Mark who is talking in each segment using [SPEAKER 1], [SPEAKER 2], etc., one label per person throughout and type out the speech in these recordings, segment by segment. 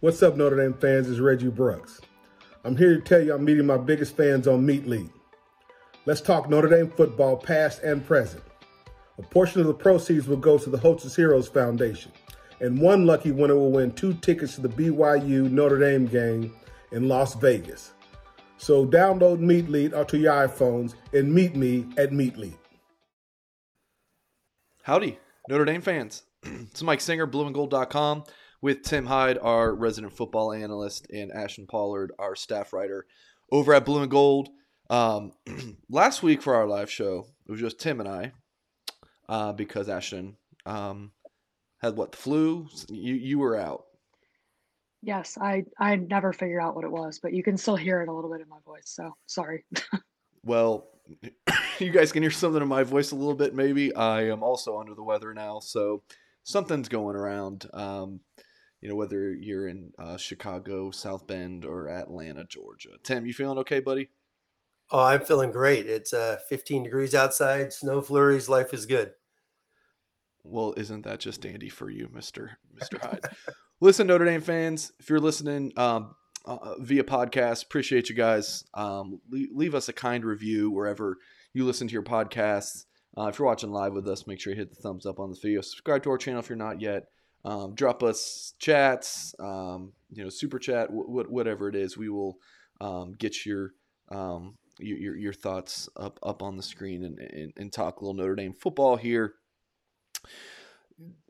[SPEAKER 1] What's up, Notre Dame fans? It's Reggie Brooks. I'm here to tell you I'm meeting my biggest fans on Meet League. Let's talk Notre Dame football, past and present. A portion of the proceeds will go to the Hostess Heroes Foundation, and one lucky winner will win two tickets to the BYU Notre Dame game in Las Vegas. So download Meet Lead onto uh, your iPhones and meet me at Meet Lead.
[SPEAKER 2] Howdy, Notre Dame fans. it's Mike Singer, blueandgold.com, with Tim Hyde, our resident football analyst, and Ashton Pollard, our staff writer over at Blue and Gold. Um, last week for our live show, it was just Tim and I, uh, because Ashton um, had what the flu. You you were out.
[SPEAKER 3] Yes, I I never figured out what it was, but you can still hear it a little bit in my voice. So sorry.
[SPEAKER 2] well, you guys can hear something in my voice a little bit. Maybe I am also under the weather now, so something's going around. Um, you know, whether you're in uh, Chicago, South Bend, or Atlanta, Georgia. Tim, you feeling okay, buddy?
[SPEAKER 4] Oh, I'm feeling great. It's uh, 15 degrees outside, snow flurries. Life is good.
[SPEAKER 2] Well, isn't that just dandy for you, Mister Mister Hyde? Listen, Notre Dame fans, if you're listening um, uh, via podcast, appreciate you guys. Um, leave, leave, us a kind review wherever you listen to your podcasts. Uh, if you're watching live with us, make sure you hit the thumbs up on the video. Subscribe to our channel if you're not yet. Um, drop us chats, um, you know, super chat, w- w- whatever it is. We will um, get your um, your, your thoughts up up on the screen and, and, and talk a little Notre Dame football here.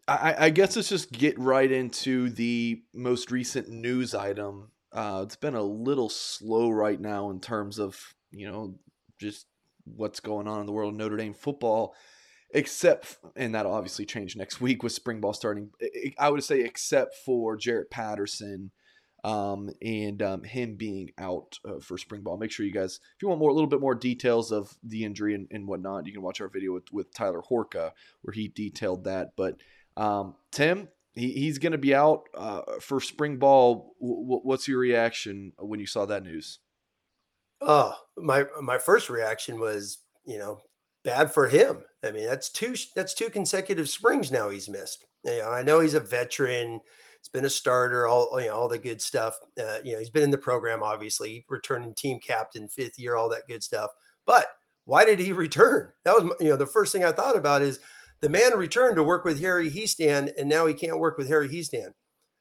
[SPEAKER 2] I, I, guess let's just get right into the most recent news item. Uh, it's been a little slow right now in terms of you know just what's going on in the world of Notre Dame football, except and that'll obviously change next week with spring ball starting. I would say except for Jarrett Patterson um, and um, him being out uh, for spring ball. Make sure you guys, if you want more, a little bit more details of the injury and, and whatnot, you can watch our video with, with Tyler Horka where he detailed that. But um, Tim, he, he's going to be out uh, for spring ball. W- what's your reaction when you saw that news?
[SPEAKER 4] Oh, my my first reaction was, you know, bad for him. I mean, that's two that's two consecutive springs now he's missed. You know, I know he's a veteran He's been a starter, all you know, all the good stuff. Uh, you know, he's been in the program, obviously, returning team captain, fifth year, all that good stuff. But why did he return? That was, you know, the first thing I thought about is the man returned to work with Harry Hiestand, and now he can't work with Harry Hiestand.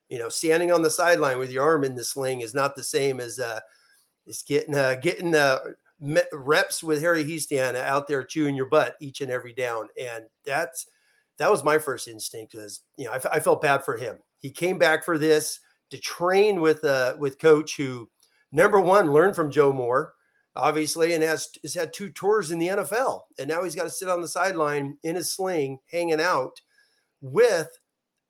[SPEAKER 4] You know, standing on the sideline with your arm in the sling is not the same as uh, is getting uh, getting uh, reps with Harry Hiestand out there chewing your butt each and every down, and that's that was my first instinct. Because you know, I, I felt bad for him. He came back for this to train with uh, with coach who number one learned from Joe Moore, obviously, and has has had two tours in the NFL, and now he's got to sit on the sideline in his sling, hanging out with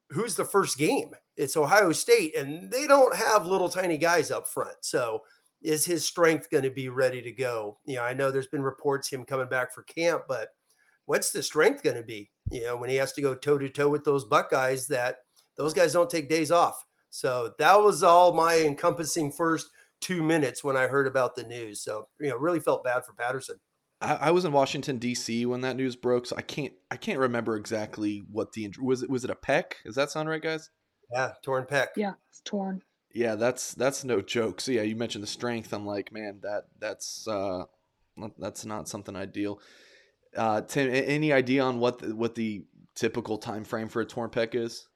[SPEAKER 4] who's the first game. It's Ohio State, and they don't have little tiny guys up front, so is his strength going to be ready to go? You know, I know there's been reports him coming back for camp, but what's the strength going to be? You know, when he has to go toe to toe with those Buckeyes that those guys don't take days off. So that was all my encompassing first two minutes when I heard about the news. So you know, really felt bad for Patterson.
[SPEAKER 2] I, I was in Washington D.C. when that news broke, so I can't I can't remember exactly what the injury was. It was it a pec? Does that sound right, guys?
[SPEAKER 4] Yeah, torn pec.
[SPEAKER 3] Yeah, it's torn.
[SPEAKER 2] Yeah, that's that's no joke. So yeah, you mentioned the strength. I'm like, man, that that's uh, that's not something ideal. Uh, Tim, any idea on what the, what the typical time frame for a torn pec is?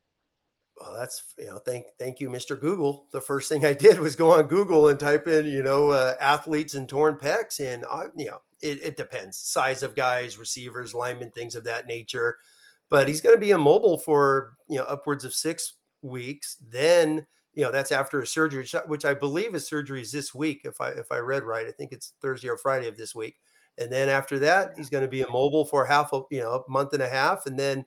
[SPEAKER 4] well, that's you know, thank thank you, Mr. Google. The first thing I did was go on Google and type in, you know, uh, athletes and torn pecs, and I, you know, it, it depends size of guys, receivers, linemen, things of that nature. But he's going to be immobile for you know upwards of six weeks. Then you know that's after a surgery, which I believe his surgery is this week. If I if I read right, I think it's Thursday or Friday of this week. And then after that, he's going to be immobile for half a you know a month and a half, and then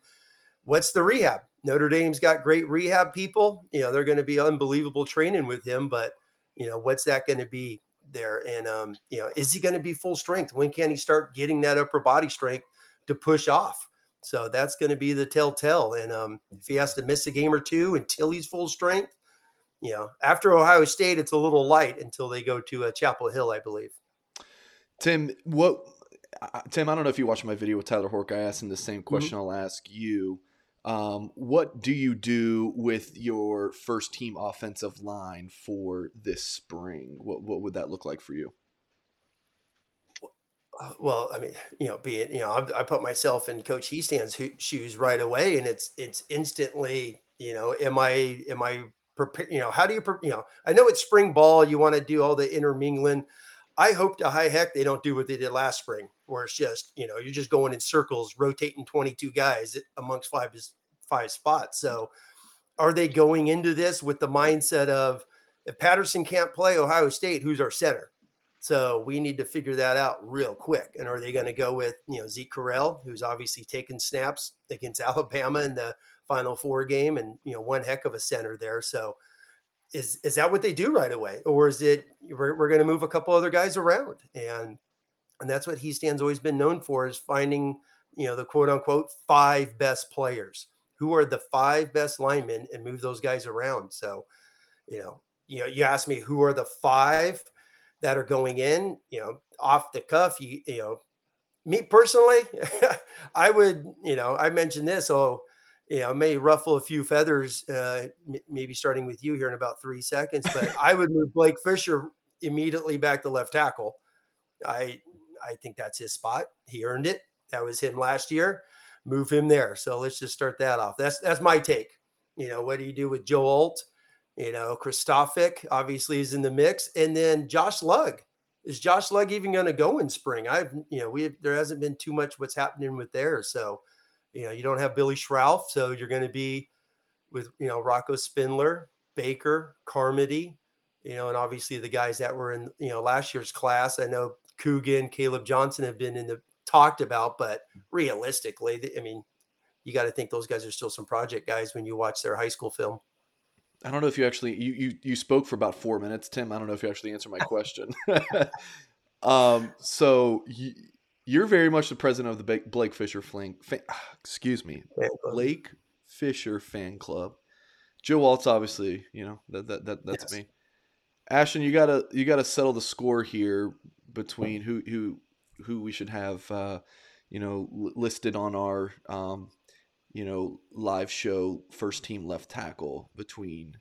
[SPEAKER 4] what's the rehab? Notre Dame's got great rehab people. You know, they're going to be unbelievable training with him, but you know, what's that going to be there? And um, you know, is he going to be full strength? When can he start getting that upper body strength to push off? So that's going to be the telltale. And um, if he has to miss a game or two until he's full strength, you know, after Ohio State, it's a little light until they go to uh, Chapel Hill, I believe.
[SPEAKER 2] Tim, what? Tim, I don't know if you watched my video with Tyler Horka. I asked him the same mm-hmm. question. Mm-hmm. I'll ask you Um, what do you do with your first team offensive line for this spring? What what would that look like for you?
[SPEAKER 4] Uh, well, I mean, you know, be it, you know, I, I put myself in Coach Hiestands' shoes right away, and it's it's instantly, you know, am I am I prepared? You know, how do you, you know, I know it's spring ball, you want to do all the intermingling. I hope to high heck they don't do what they did last spring, where it's just, you know, you're just going in circles, rotating 22 guys amongst five five spots. So, are they going into this with the mindset of if Patterson can't play Ohio State, who's our center? So we need to figure that out real quick. And are they going to go with, you know, Zeke Correll, who's obviously taken snaps against Alabama in the final four game and, you know, one heck of a center there. So is, is that what they do right away? Or is it, we're, we're going to move a couple other guys around? And, and that's what Hiestand's always been known for is finding, you know, the quote unquote five best players. Who are the five best linemen and move those guys around? So, you know, you know, you ask me who are the five that are going in, you know, off the cuff, you, you know, me personally, I would, you know, I mentioned this, oh, you know, may ruffle a few feathers, uh, m- maybe starting with you here in about three seconds, but I would move Blake Fisher immediately back to left tackle. I, I think that's his spot. He earned it. That was him last year. Move him there. So let's just start that off. That's that's my take. You know, what do you do with Joe Alt? You know, Kristofic obviously is in the mix, and then Josh Lugg. Is Josh Lugg even going to go in spring? I've you know we there hasn't been too much what's happening with there, so you know you don't have Billy Schrauth, so you're going to be with you know Rocco Spindler, Baker, Carmody, you know, and obviously the guys that were in you know last year's class. I know Coogan, Caleb Johnson have been in the talked about, but realistically, I mean, you got to think those guys are still some project guys when you watch their high school film.
[SPEAKER 2] I don't know if you actually you you, you spoke for about four minutes, Tim. I don't know if you actually answered my question. um, so you, you're very much the president of the Blake Fisher fling. Fan, excuse me, Blake Fisher fan club. Joe Alt's obviously, you know that that, that that's yes. me. Ashton, you gotta you gotta settle the score here between who who who we should have, uh, you know, listed on our um, you know, live show first team left tackle between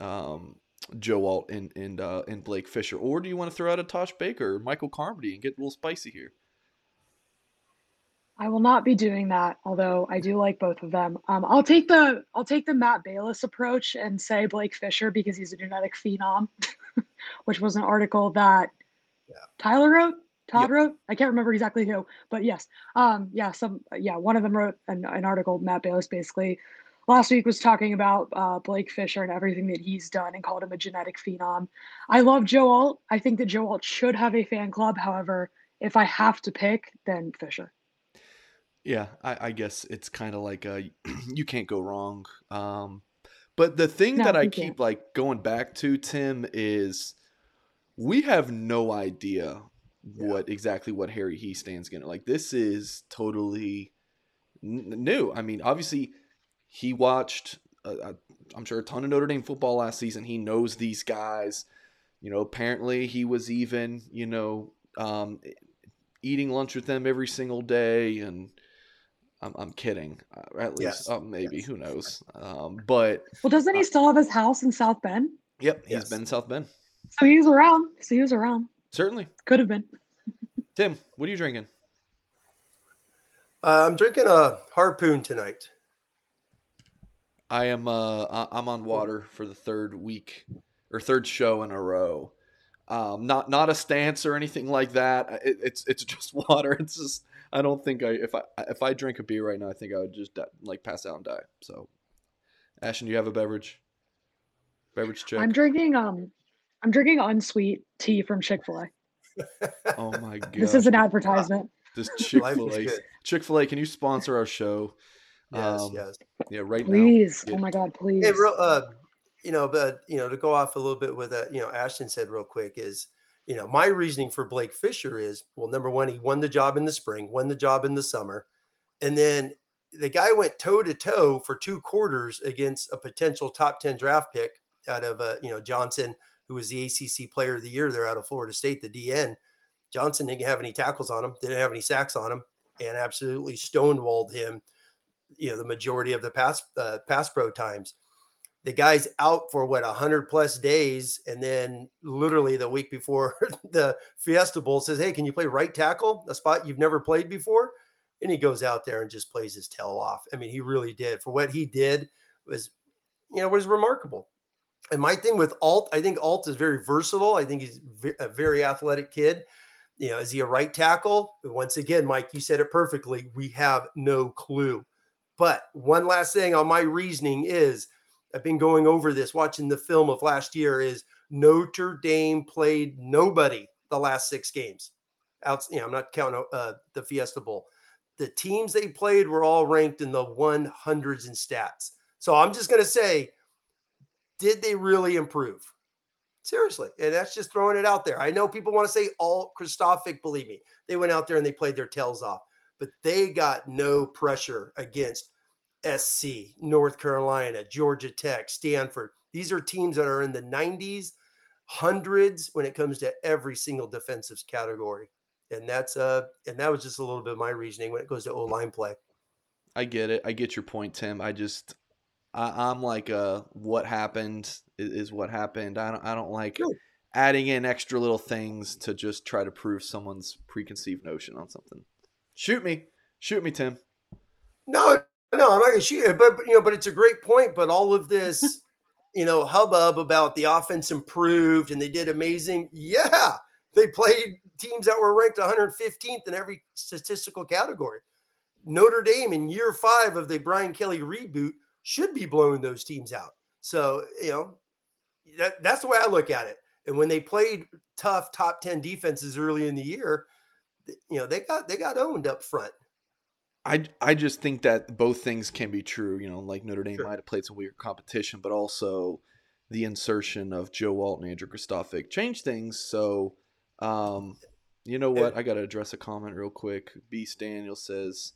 [SPEAKER 2] um, Joe Alt and and uh, and Blake Fisher, or do you want to throw out a Tosh Baker, Michael Carmody, and get a little spicy here?
[SPEAKER 3] I will not be doing that, although I do like both of them. Um, I'll take the I'll take the Matt Balis approach and say Blake Fisher because he's a genetic phenom, which was an article that yeah. Tyler wrote. Todd yep. wrote. I can't remember exactly who, but yes, um, yeah, some, yeah, one of them wrote an, an article. Matt Balis basically last week was talking about uh, Blake Fisher and everything that he's done and called him a genetic phenom. I love Joe Alt. I think that Joe Alt should have a fan club. However, if I have to pick, then Fisher.
[SPEAKER 2] Yeah, I, I guess it's kind of like a, you can't go wrong. Um, but the thing no, that I keep can't. like going back to Tim is we have no idea what exactly what Harry Hiestand's gonna like. This is totally n- new. I mean, obviously, he watched. Uh, I'm sure a ton of Notre Dame football last season. He knows these guys. You know, apparently he was even you know um, eating lunch with them every single day, and I'm, I'm kidding. Uh, at least yes. uh, maybe yes. who knows. Um, but
[SPEAKER 3] well, doesn't he still have his house in South Bend?
[SPEAKER 2] Yep, he's yes. been in South Bend.
[SPEAKER 3] So he was around. So he was around.
[SPEAKER 2] Certainly.
[SPEAKER 3] Could have been.
[SPEAKER 2] Tim, what are you drinking?
[SPEAKER 4] Uh, I'm drinking a harpoon tonight.
[SPEAKER 2] I am uh I'm on water for the third week or third show in a row. Um, not not a stance or anything like that. It, it's it's just water. It's just I don't think I if I if I drink a beer right now, I think I would just like pass out and die. So, Ashton, do you have a beverage? Beverage check.
[SPEAKER 3] I'm drinking um I'm drinking unsweet tea from Chick Fil
[SPEAKER 2] A. oh my god!
[SPEAKER 3] This is an advertisement.
[SPEAKER 2] This Chick Fil A. Chick Fil A, can you sponsor our show?
[SPEAKER 4] Yes, um, yes.
[SPEAKER 2] Yeah, right now
[SPEAKER 3] please.
[SPEAKER 2] now.
[SPEAKER 3] Oh my god, please.
[SPEAKER 4] Hey, real, uh, you know, but you know, to go off a little bit with that, you know, Ashton said real quick is, you know, my reasoning for Blake Fisher is, well, number one, he won the job in the spring, won the job in the summer, and then the guy went toe to toe for two quarters against a potential top ten draft pick out of, uh, you know, Johnson who was the ACC Player of the Year there out of Florida State, the DN. Johnson didn't have any tackles on him, didn't have any sacks on him, and absolutely stonewalled him. you know the majority of the pass uh, pass pro times. The guy's out for what hundred plus days, and then literally the week before the Fiesta Bowl says, "Hey, can you play right tackle, a spot you've never played before?" And he goes out there and just plays his tail off. I mean, he really did. For what he did was, you know, was remarkable. And my thing with Alt, I think Alt is very versatile. I think he's a very athletic kid. You know, is he a right tackle? Once again, Mike, you said it perfectly. We have no clue. But one last thing on my reasoning is I've been going over this, watching the film of last year, is Notre Dame played nobody the last six games. Out, you know, I'm not counting uh, the Fiesta Bowl. The teams they played were all ranked in the 100s in stats. So I'm just going to say, did they really improve? Seriously. And that's just throwing it out there. I know people want to say all Kristofic, believe me. They went out there and they played their tails off, but they got no pressure against SC, North Carolina, Georgia Tech, Stanford. These are teams that are in the 90s, hundreds when it comes to every single defensive category. And that's uh and that was just a little bit of my reasoning when it goes to O line play.
[SPEAKER 2] I get it. I get your point, Tim. I just I, am like uh what happened is, what happened. I don't I don't like sure. adding in extra little things to just try to prove someone's preconceived notion on something. Shoot me. Shoot me, Tim.
[SPEAKER 4] No, no, I'm not gonna shoot you, but, but you know, but it's a great point. But all of this, you know, hubbub about the offense improved and they did amazing. Yeah, they played teams that were ranked 115th in every statistical category. Notre Dame in year five of the Brian Kelly reboot should be blowing those teams out. So, you know, that, that's the way I look at it. And when they played tough top 10 defenses early in the year, you know, they got they got owned up front.
[SPEAKER 2] I, I just think that both things can be true. You know, like Notre Dame sure. might have played some weird competition, but also the insertion of Joe Alt and Andrew Kristofic changed things. So, um, you know what? I got to address a comment real quick. Beast Daniel says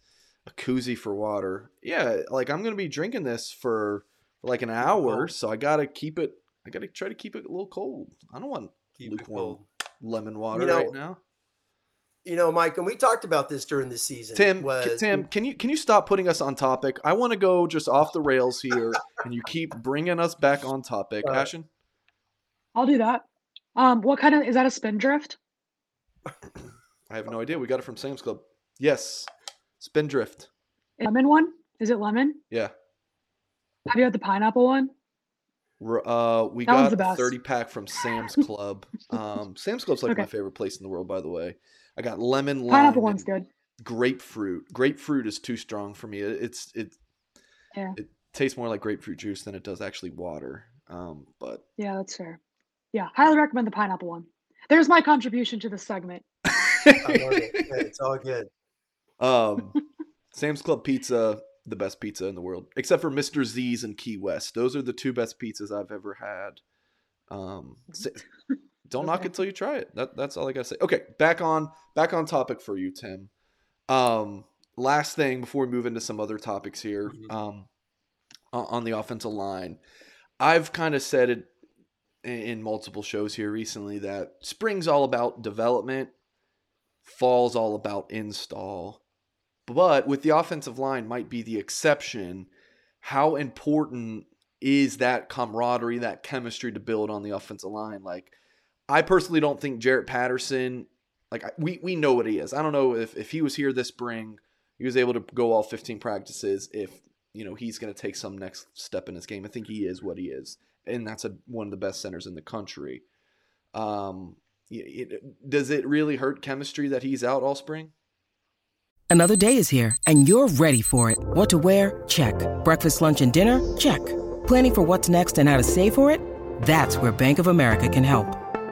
[SPEAKER 2] a koozie for water. Yeah, like I'm gonna be drinking this for, for like an hour, so I gotta keep it. I gotta try to keep it a little cold. I don't want keep lukewarm lemon water you know, right now
[SPEAKER 4] you know, Mike, and we talked about this during the season.
[SPEAKER 2] Tim, was, Tim, can you can you stop putting us on topic? I want to go just off the rails here, and you keep bringing us back on topic. Uh, Ashton,
[SPEAKER 3] I'll do that. Um, what kind of is that a spindrift?
[SPEAKER 2] I have no idea. We got it from Sam's Club. Yes, spindrift.
[SPEAKER 3] Lemon one? Is it lemon?
[SPEAKER 2] Yeah.
[SPEAKER 3] Have you had the pineapple one?
[SPEAKER 2] Uh, we that got a 30 pack from Sam's Club. um, Sam's Club's like okay. my favorite place in the world, by the way. I got lemon, lime,
[SPEAKER 3] pineapple one's good.
[SPEAKER 2] Grapefruit. Grapefruit is too strong for me. It's it. Yeah. It tastes more like grapefruit juice than it does actually water. Um, but
[SPEAKER 3] yeah, that's fair. Yeah, highly recommend the pineapple one. There's my contribution to the segment.
[SPEAKER 4] it. It's all good.
[SPEAKER 2] Um, Sam's Club pizza, the best pizza in the world, except for Mr. Z's and Key West. Those are the two best pizzas I've ever had. Um, don't okay. knock it till you try it. That, that's all I gotta say. Okay, back on back on topic for you, Tim. Um, last thing before we move into some other topics here, mm-hmm. um, on the offensive line, I've kind of said it in multiple shows here recently that spring's all about development, fall's all about install. But with the offensive line might be the exception. How important is that camaraderie, that chemistry to build on the offensive line? Like I personally don't think Jarrett Patterson, like we we know what he is. I don't know if if he was here this spring, he was able to go all 15 practices. If you know he's going to take some next step in his game, I think he is what he is, and that's a, one of the best centers in the country. Um, it, does it really hurt chemistry that he's out all spring?
[SPEAKER 5] Another day is here, and you're ready for it. What to wear? Check. Breakfast, lunch, and dinner? Check. Planning for what's next and how to save for it? That's where Bank of America can help.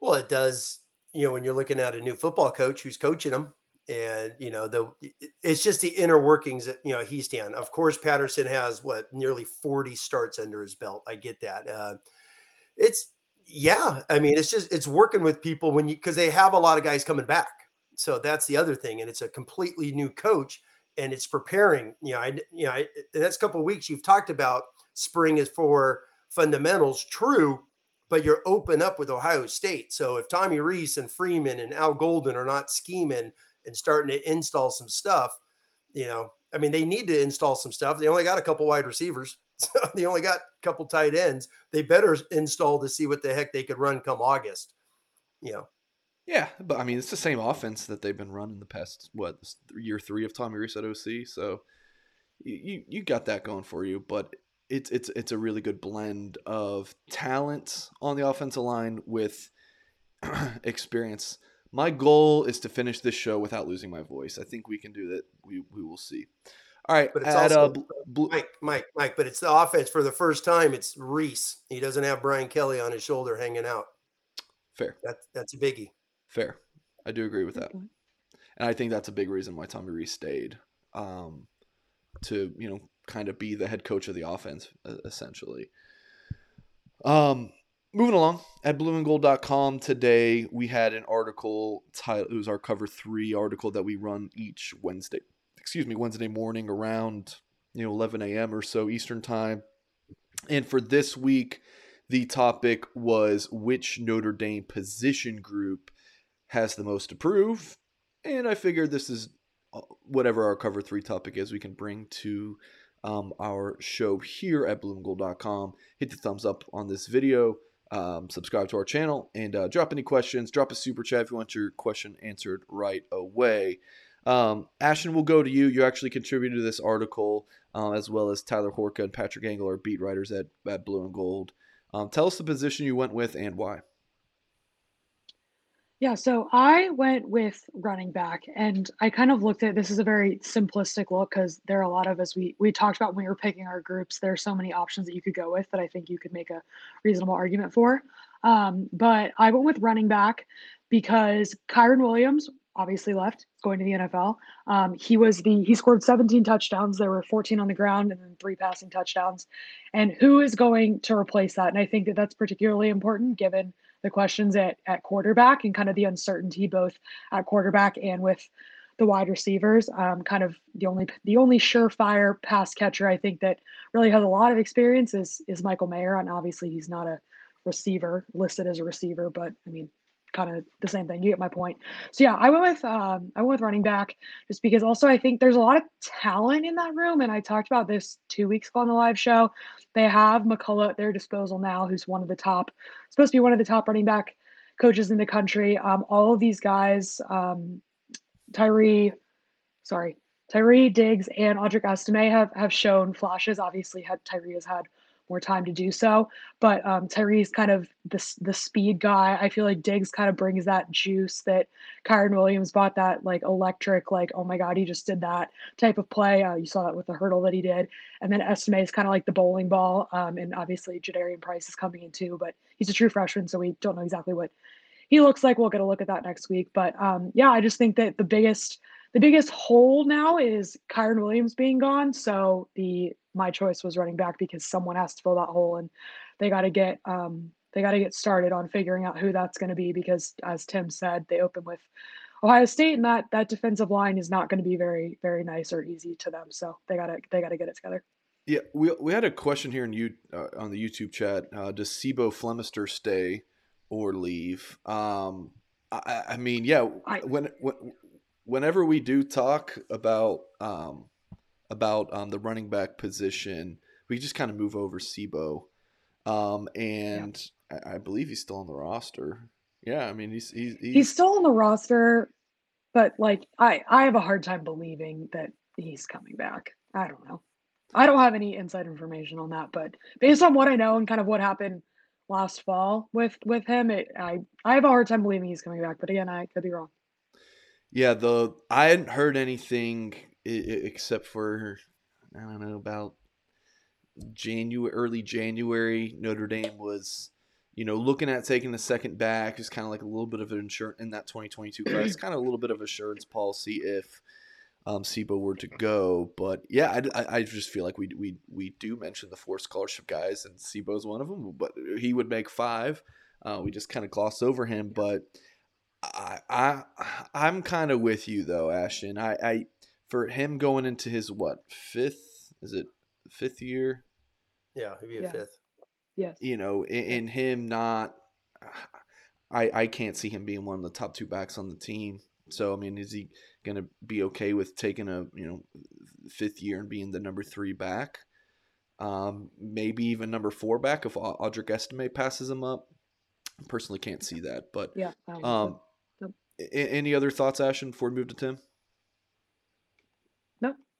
[SPEAKER 4] Well, it does. You know, when you're looking at a new football coach who's coaching them, and you know, the it's just the inner workings that you know he's done. Of course, Patterson has what nearly 40 starts under his belt. I get that. Uh, it's yeah. I mean, it's just it's working with people when you because they have a lot of guys coming back. So that's the other thing, and it's a completely new coach, and it's preparing. You know, I you know, I, the next couple weeks you've talked about spring is for fundamentals. True, but you're open up with Ohio State. So if Tommy Rees and Freeman and Al Golden are not scheming and starting to install some stuff, you know, I mean, they need to install some stuff. They only got a couple wide receivers. So they only got a couple tight ends. They better install to see what the heck they could run come August. You know.
[SPEAKER 2] Yeah, but I mean, it's the same offense that they've been running the past what year three of Tommy Rees at OC. So you you got that going for you. But it's it's it's a really good blend of talent on the offensive line with experience. My goal is to finish this show without losing my voice. I think we can do that. We we will see. All right,
[SPEAKER 4] but it's at, also uh, bl- Mike, Mike, Mike. But it's the offense for the first time. It's Rees. He doesn't have Brian Kelly on his shoulder hanging out.
[SPEAKER 2] Fair.
[SPEAKER 4] That's that's a biggie.
[SPEAKER 2] Fair. I do agree with that, and I think that's a big reason why Tommy Rees stayed. Um, to you know kind of be the head coach of the offense, essentially. Um, moving along at blueandgold.com today, we had an article titled, it was our cover three article that we run each Wednesday, excuse me, Wednesday morning around, you know, 11 a.m. or so Eastern time. And for this week, the topic was which Notre Dame position group has the most to prove. And I figured this is uh, whatever our cover three topic is, we can bring to um, our show here at blueandgold.com. Hit the thumbs up on this video, um, subscribe to our channel, and uh, drop any questions. Drop a super chat if you want your question answered right away. Um, Ashton, we'll go to you. You actually contributed to this article, uh, as well as Tyler Horka and Patrick Engel, our beat writers at, at Blue and Gold. Tell us the position you went with and why.
[SPEAKER 3] Yeah, so I went with running back, and I kind of looked at this is a very simplistic look because there are a lot of as we we talked about when we were picking our groups. There are so many options that you could go with that I think you could make a reasonable argument for. Um, but I went with running back because Kyren Williams obviously left, going to the NFL. Um, he was the he scored 17 touchdowns. There were 14 on the ground and then three passing touchdowns. And who is going to replace that? And I think that that's particularly important given the questions at, at quarterback and kind of the uncertainty both at quarterback and with the wide receivers. Um, kind of the only the only surefire pass catcher I think that really has a lot of experience is is Michael Mayer, and obviously he's not a receiver listed as a receiver, but I mean kind of the same thing. You get my point. So yeah, I went with um, I went with running back just because also I think there's a lot of talent in that room, and I talked about this two weeks ago on the live show. They have McCullough at their disposal now, who's one of the top, supposed to be one of the top running back coaches in the country. Um, all of these guys, um, Tyree, sorry, Tyree Diggs and Audric Estime have have shown flashes. Obviously, had Tyree has had more time to do so. But um, Tyree's kind of the, the speed guy. I feel like Diggs kind of brings that juice that Kyren Williams bought that like electric, like, oh my God, he just did that type of play. Uh, you saw that with the hurdle that he did. And then Estime is kind of like the bowling ball. Um, and obviously, Jadarian Price is coming in too, but he's a true freshman. So we don't know exactly what he looks like. We'll get a look at that next week. But um, yeah, I just think that the biggest the biggest hole now is Kyren Williams being gone. So the my choice was running back because someone has to fill that hole and they got to get um, they got to get started on figuring out who that's going to be because as Tim said, they open with Ohio State and that that defensive line is not going to be very very nice or easy to them. So they got to they got to get it together.
[SPEAKER 2] Yeah, we we had a question here in you uh, on the YouTube chat. Uh, does C'Bo Flemister stay or leave? Um, I, I mean, yeah, I, when, when whenever we do talk about um, about um, the running back position, we just kind of move over C'Bo. Um, and I, I believe he's still on the roster. Yeah, I mean he's he's he's,
[SPEAKER 3] He's still on the roster, but like I I have a hard time believing that he's coming back. I don't know. I don't have any inside information on that, but based on what I know and kind of what happened last fall with with him, it, I I have a hard time believing he's coming back. But again, I could be wrong.
[SPEAKER 2] yeah. The I hadn't heard anything except for I don't know about January, early January. Notre Dame was, you know, looking at taking the second back. Just kind of like a little bit of an insurance in that 2022 class. kind of a little bit of assurance policy if um, C'Bo were to go. But yeah, I, I, I just feel like we we we do mention the four scholarship guys, and C'Bo's one of them. But he would make five. Uh, we just kind of gloss over him, but I I I'm kind of with you though, Ashton. I, I for him going into his what fifth is it fifth year?
[SPEAKER 4] Yeah, he'd be a
[SPEAKER 3] Yeah.
[SPEAKER 4] fifth.
[SPEAKER 3] Yes.
[SPEAKER 2] You know, in, in him not, I I can't see him being one of the top two backs on the team. So I mean, is he gonna be okay with taking a you know fifth year and being the number three back? Um, maybe even number four back if Au- Audric Estime passes him up. Personally, can't see that, but
[SPEAKER 3] Yeah. I don't think so.
[SPEAKER 2] um, any other thoughts, Ashton, before we move to Tim?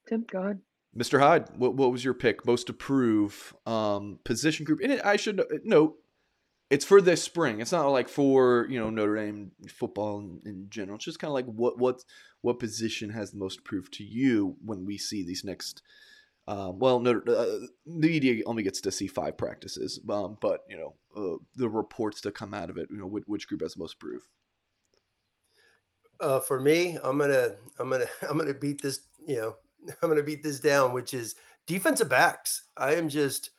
[SPEAKER 3] Tim, go ahead.
[SPEAKER 2] Mr. Hyde, what, what was your pick? Most approve um, position group. And it, I should note, it's for this spring. It's not like for you know Notre Dame football in, in general. It's just kind of like what what what position has the most approved to you when we see these next. Um, well, Notre, uh, the media only gets to see five practices, um, but you know uh, the reports to come out of it. You know which, which group has the most approved.
[SPEAKER 4] Uh, for me, I'm gonna, I'm gonna, I'm gonna beat this. You know, I'm gonna beat this down, which is defensive backs. I am just,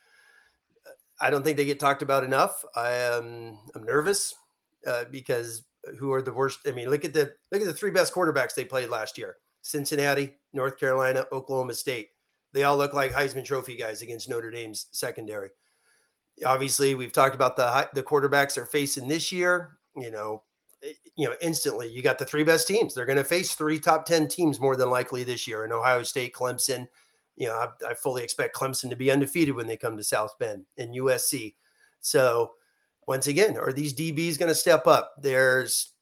[SPEAKER 4] I don't think they get talked about enough. I am, I'm nervous uh, because who are the worst? I mean, look at the look at the three best quarterbacks they played last year: Cincinnati, North Carolina, Oklahoma State. They all look like Heisman Trophy guys against Notre Dame's secondary. Obviously, we've talked about the the quarterbacks they're facing this year. You know, you know, instantly you got the three best teams. They're going to face three top 10 teams more than likely this year in Ohio State, Clemson. You know, I, I fully expect Clemson to be undefeated when they come to South Bend and USC. So, once again, are these DBs going to step up? There's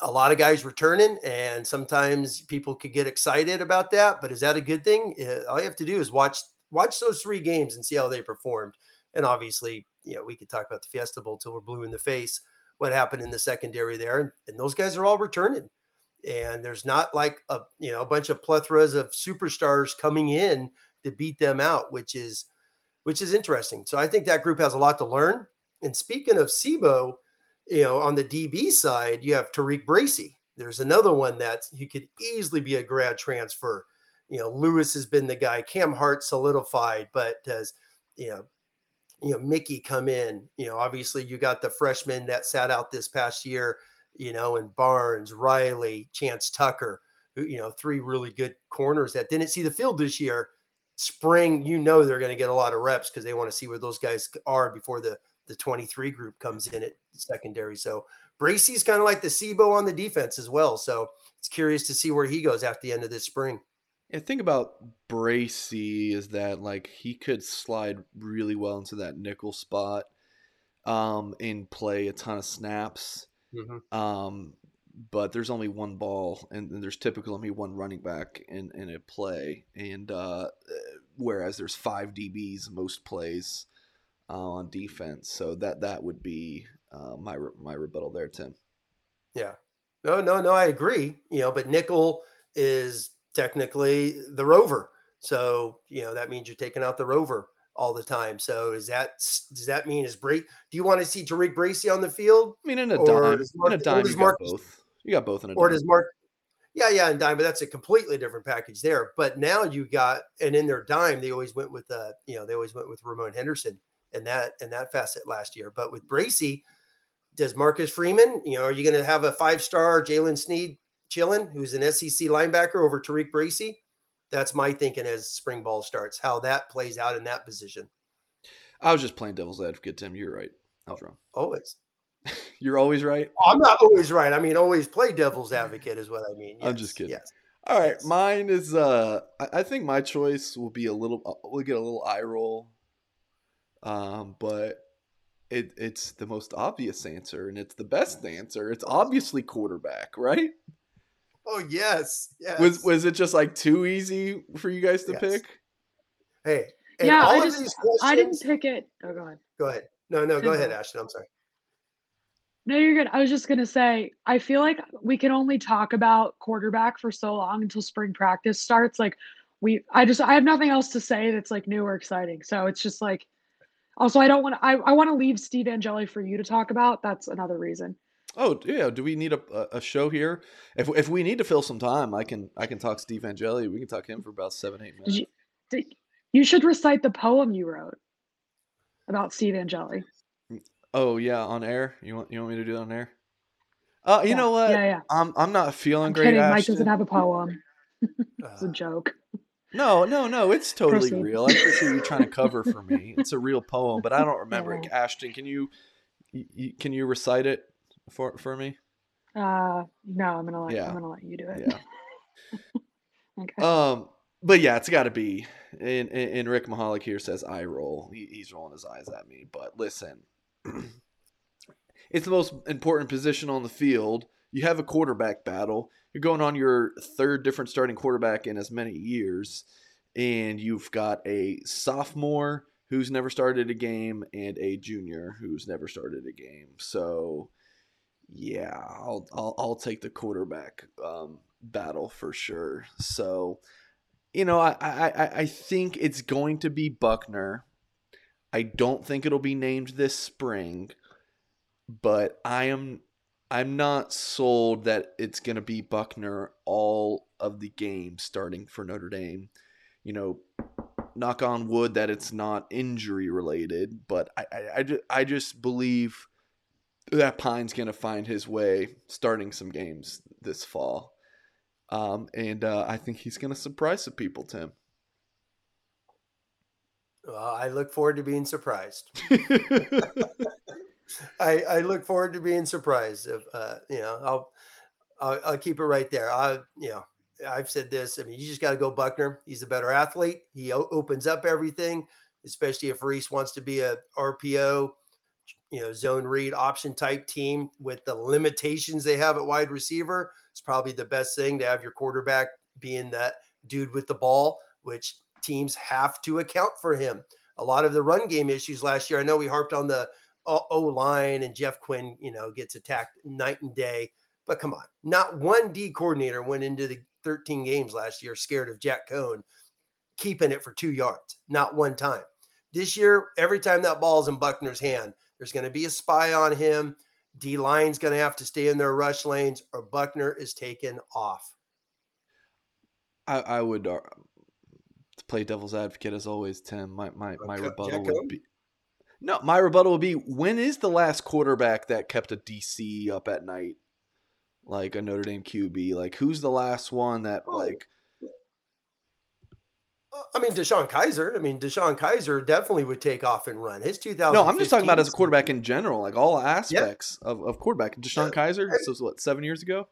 [SPEAKER 4] a lot of guys returning, and sometimes people could get excited about that. But is that a good thing? Eh, All you have to do is watch watch those three games and see how they performed. And obviously, you know, we could talk about the Fiesta Bowl till we're blue in the face what happened in the secondary there. And, those guys are all returning. And there's not like a you know a bunch of plethoras of superstars coming in to beat them out, which is which is interesting. So I think that group has a lot to learn. And speaking of C'Bo, you know, on the DB side, you have Tariq Bracy. There's another one that he could easily be a grad transfer. You know, Lewis has been the guy. Cam Hart solidified, but does you know you know, Mickey come in. You know, obviously you got the freshmen that sat out this past year, you know, and Barnes, Riley, Chance Tucker, who, you know, three really good corners that didn't see the field this year. Spring, you know, they're going to get a lot of reps because they want to see where those guys are before the the 23 group comes in at secondary. So Bracy's kind of like the C'Bo on the defense as well. So it's curious to see where he goes after the end of this spring.
[SPEAKER 2] Yeah, think about Bracy is that like he could slide really well into that nickel spot, um, and play a ton of snaps. Um, but there's only one ball, and, and there's typically only one running back in, in a play, and uh, whereas there's five DBs most plays uh, on defense, so that that would be uh, my my rebuttal there, Tim.
[SPEAKER 4] Yeah. No, no, no, I agree. You know, but nickel is technically the rover. So, you know, that means you're taking out the rover all the time. So is that does that mean is Bray do you want to see Tariq Bracy on the field?
[SPEAKER 2] I mean, in a
[SPEAKER 4] Or
[SPEAKER 2] dime,
[SPEAKER 4] does
[SPEAKER 2] in a
[SPEAKER 4] or
[SPEAKER 2] dime, you got both. You got both in a
[SPEAKER 4] Or
[SPEAKER 2] dime.
[SPEAKER 4] does Mark Yeah, yeah, and dime, but that's a completely different package there. But now you got and in their dime, they always went with uh, you know, they always went with Ramon Henderson and that and that facet last year. But with Bracy, does Marcus Freeman, you know, are you going to have a five star Jaylen Sneed chilling, who's an SEC linebacker over Tariq Bracy? That's my thinking as spring ball starts, how that plays out in that position.
[SPEAKER 2] I was just playing devil's advocate, Tim. You're right. I was wrong.
[SPEAKER 4] Always.
[SPEAKER 2] You're always right.
[SPEAKER 4] I'm not always right. I mean, always play devil's advocate is what I mean.
[SPEAKER 2] I'm just kidding.
[SPEAKER 4] Yes.
[SPEAKER 2] All right,
[SPEAKER 4] Yes.
[SPEAKER 2] mine is. Uh, I, I think my choice will be a little. uh, We'll get a little eye roll. Um, but it, it's the most obvious answer and it's the best answer. It's obviously quarterback, right?
[SPEAKER 4] Oh yes, yes.
[SPEAKER 2] Was was it just like too easy for you guys to
[SPEAKER 4] Yes.
[SPEAKER 2] pick?
[SPEAKER 4] hey, and
[SPEAKER 3] yeah,
[SPEAKER 4] all
[SPEAKER 3] I
[SPEAKER 4] of
[SPEAKER 3] just
[SPEAKER 4] these
[SPEAKER 3] I didn't pick it. Oh, go ahead.
[SPEAKER 4] Go ahead. No, no, go ahead. Ashton. I'm sorry.
[SPEAKER 3] No, you're good. I was just gonna say, I feel like we can only talk about quarterback for so long until spring practice starts. Like, we, I just, I have nothing else to say that's like new or exciting. So it's just like, also, I don't want to, I, I want to leave Steve Angeli for you to talk about. That's another reason.
[SPEAKER 2] Oh yeah, do we need a, a a show here? If if we need to fill some time, I can I can talk Steve Angeli. We can talk him for about seven eight minutes.
[SPEAKER 3] you, you should recite the poem you wrote about Steve Angeli.
[SPEAKER 2] Oh yeah, on air. You want you want me to do it on air? Uh, you
[SPEAKER 3] Yeah,
[SPEAKER 2] know what?
[SPEAKER 3] Yeah, yeah.
[SPEAKER 2] I'm I'm not feeling
[SPEAKER 3] I'm
[SPEAKER 2] great.
[SPEAKER 3] kidding. Mike doesn't have a poem. It's a
[SPEAKER 4] Uh,
[SPEAKER 3] joke.
[SPEAKER 2] No, no, no. It's totally
[SPEAKER 3] Proceed.
[SPEAKER 2] real. I appreciate you trying to cover for me. It's a real poem, but I don't remember it. Ashton, can you, you you- can you recite it for for me?
[SPEAKER 3] Uh, no, I'm gonna let,
[SPEAKER 2] Yeah.
[SPEAKER 3] I'm gonna let you do it.
[SPEAKER 2] Yeah.
[SPEAKER 3] Okay.
[SPEAKER 2] Um, but yeah, it's got to be. And, and and Rick Mahalik here says I roll. He, he's rolling his eyes at me. But listen, it's the most important position on the field. You have a quarterback battle. You're going on your third different starting quarterback in as many years, and you've got a sophomore who's never started a game and a junior who's never started a game. So, yeah, I'll I'll, I'll take the quarterback um, battle for sure. So, you know, I, I I think it's going to be Buchner. I don't think it'll be named this spring, but I am I'm not sold that it's going to be Buchner all of the games starting for Notre Dame. You know, knock on wood that it's not injury related, but I I, I, I just believe that Pyne's going to find his way starting some games this fall. Um, and uh, I think he's going to surprise some people, Tim.
[SPEAKER 4] well, I look forward to being surprised. I, I look forward to being surprised. If uh, you know, I'll, I'll I'll keep it right there. I you know, I've said this. I mean, you just got to go Buchner. He's a better athlete. He o- opens up everything, especially if Rees wants to be a RPO, you know, zone read option type team with the limitations they have at wide receiver. It's probably the best thing to have your quarterback being that dude with the ball, which teams have to account for him. A lot of the run game issues last year. I know we harped on the O line and Jeff Quinn, you know, gets attacked night and day. But come on, not one D coordinator went into the 13 games last year scared of Jack Coan keeping it for two yards. Not one time. This year, every time that ball's in Buchner's hand, there's going to be a spy on him. D line's going to have to stay in their rush lanes, or Buchner is taken off.
[SPEAKER 2] I, I would uh, play devil's advocate as always, Tim. My my, my
[SPEAKER 4] Okay,
[SPEAKER 2] rebuttal
[SPEAKER 4] Jack
[SPEAKER 2] would be no. My rebuttal would be: When is the last quarterback that kept a DC up at night, like a Notre Dame QB? Like who's the last one that
[SPEAKER 4] Oh,
[SPEAKER 2] like?
[SPEAKER 4] I mean, DeShone Kizer. I mean, DeShone Kizer definitely would take off and run. His 2000.
[SPEAKER 2] No, I'm just talking about as a quarterback in general, like all aspects of, of quarterback. DeShone
[SPEAKER 4] Yeah. Kizer,
[SPEAKER 2] this was what seven years ago.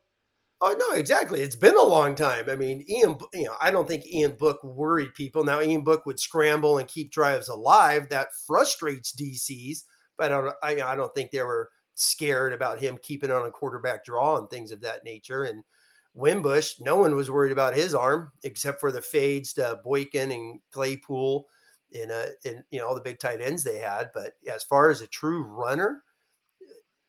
[SPEAKER 4] Oh no, exactly. It's been a long time. I mean, Ian, you know, I don't think Ian Book worried people. Now Ian Book would scramble and keep drives alive. That frustrates DCs, but I don't, I, I don't think they were scared about him keeping on a quarterback draw and things of that nature. And Wimbush, no one was worried about his arm except for the fades to Boykin and Claypool in uh and you know all the big tight ends they had. But as far as a true runner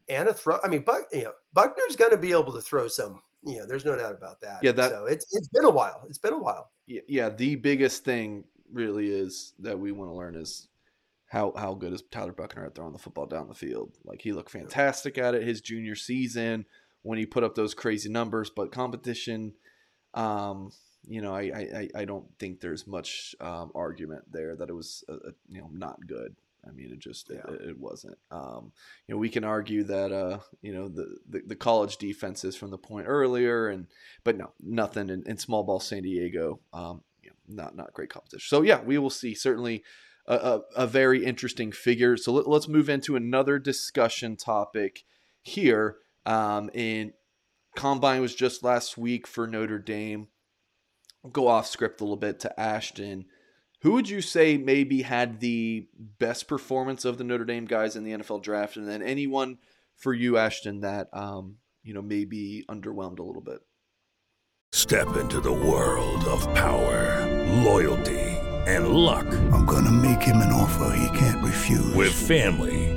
[SPEAKER 4] and a throw, I mean, Buck, you know, Buchner's going to be able to throw some. You know, there's no doubt about that.
[SPEAKER 2] Yeah, that-
[SPEAKER 4] so it's it's been a while. It's been a while.
[SPEAKER 2] Yeah, the biggest thing really is that we want to learn is how how good is Tyler Buchner at throwing the football down the field. Like he looked fantastic at it his junior season when he put up those crazy numbers, but competition, um, you know, I I, I- don't think there's much um, argument there that it was uh, uh, you know not good. I mean, it just it,
[SPEAKER 4] Yeah.
[SPEAKER 2] it wasn't. Um, you know, we can argue that uh, you know the, the the college defenses from the point earlier, and but no, nothing in, in small ball San Diego. Um, you know, not not great competition. So yeah, we will see. Certainly a, a, a very interesting figure. So let, let's move into another discussion topic here. Um, and combine was just last week for Notre Dame. Go off script a little bit to Ashton. Who would you say maybe had the best performance of the Notre Dame guys in the NFL draft, and then anyone for you, Ashton, that um, you know maybe underwhelmed a little bit?
[SPEAKER 6] Step into the world of power, loyalty, and luck.
[SPEAKER 7] I'm gonna make him an offer he can't refuse.
[SPEAKER 6] With family,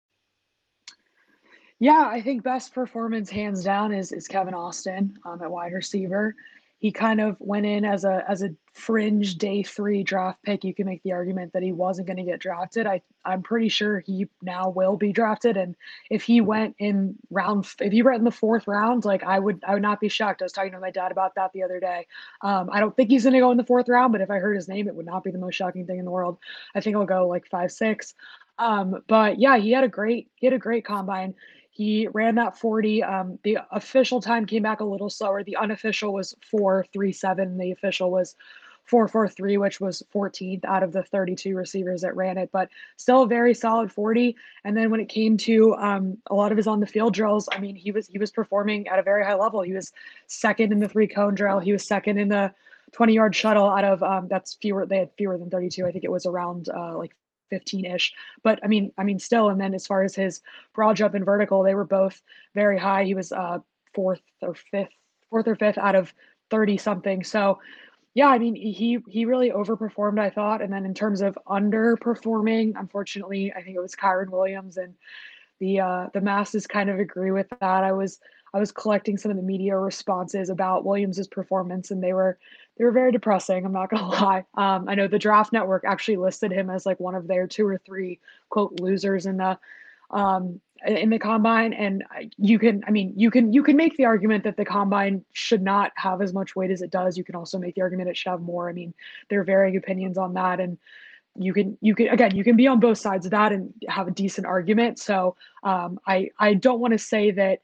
[SPEAKER 3] Yeah, I think best performance hands down is is Kevin Austin um, at wide receiver he kind of went in as a as a fringe day three draft pick. You can make the argument that he wasn't going to get drafted. I I'm pretty sure he now will be drafted. And if he went in round, if he went in the fourth round, like I would I would not be shocked. I was talking to my dad about that the other day. Um, I don't think he's going to go in the fourth round, but if I heard his name, it would not be the most shocking thing in the world. I think he'll go like five six. Um, but yeah, he had a great he had a great combine. He ran that 40. Um, the official time came back a little slower. The unofficial was 437. The official was 443, which was 14th out of the 32 receivers that ran it, but still a very solid 40. And then when it came to um, a lot of his on the field drills, I mean, he was he was performing at a very high level. He was second in the three cone drill. He was second in the 20 yard shuttle out of um, that's fewer. They had fewer than 32. I think it was around uh, like 15-ish. But I mean, I mean, still. And then as far as his broad jump and vertical, they were both very high. He was uh, fourth or fifth, fourth or fifth out of 30 something. So yeah, I mean, he he really overperformed, I thought. And then in terms of underperforming, unfortunately, I think it was Kyren Williams and the uh, the masses kind of agree with that. I was I was collecting some of the media responses about Williams's performance, and they were they were very depressing. I'm not gonna lie. Um, I know the Draft Network actually listed him as like one of their two or three quote losers in the um, in the combine, and you can, I mean, you can you can make the argument that the combine should not have as much weight as it does. You can also make the argument it should have more. I mean, there are varying opinions on that, and you can you can again you can be on both sides of that and have a decent argument. So um, I I don't want to say that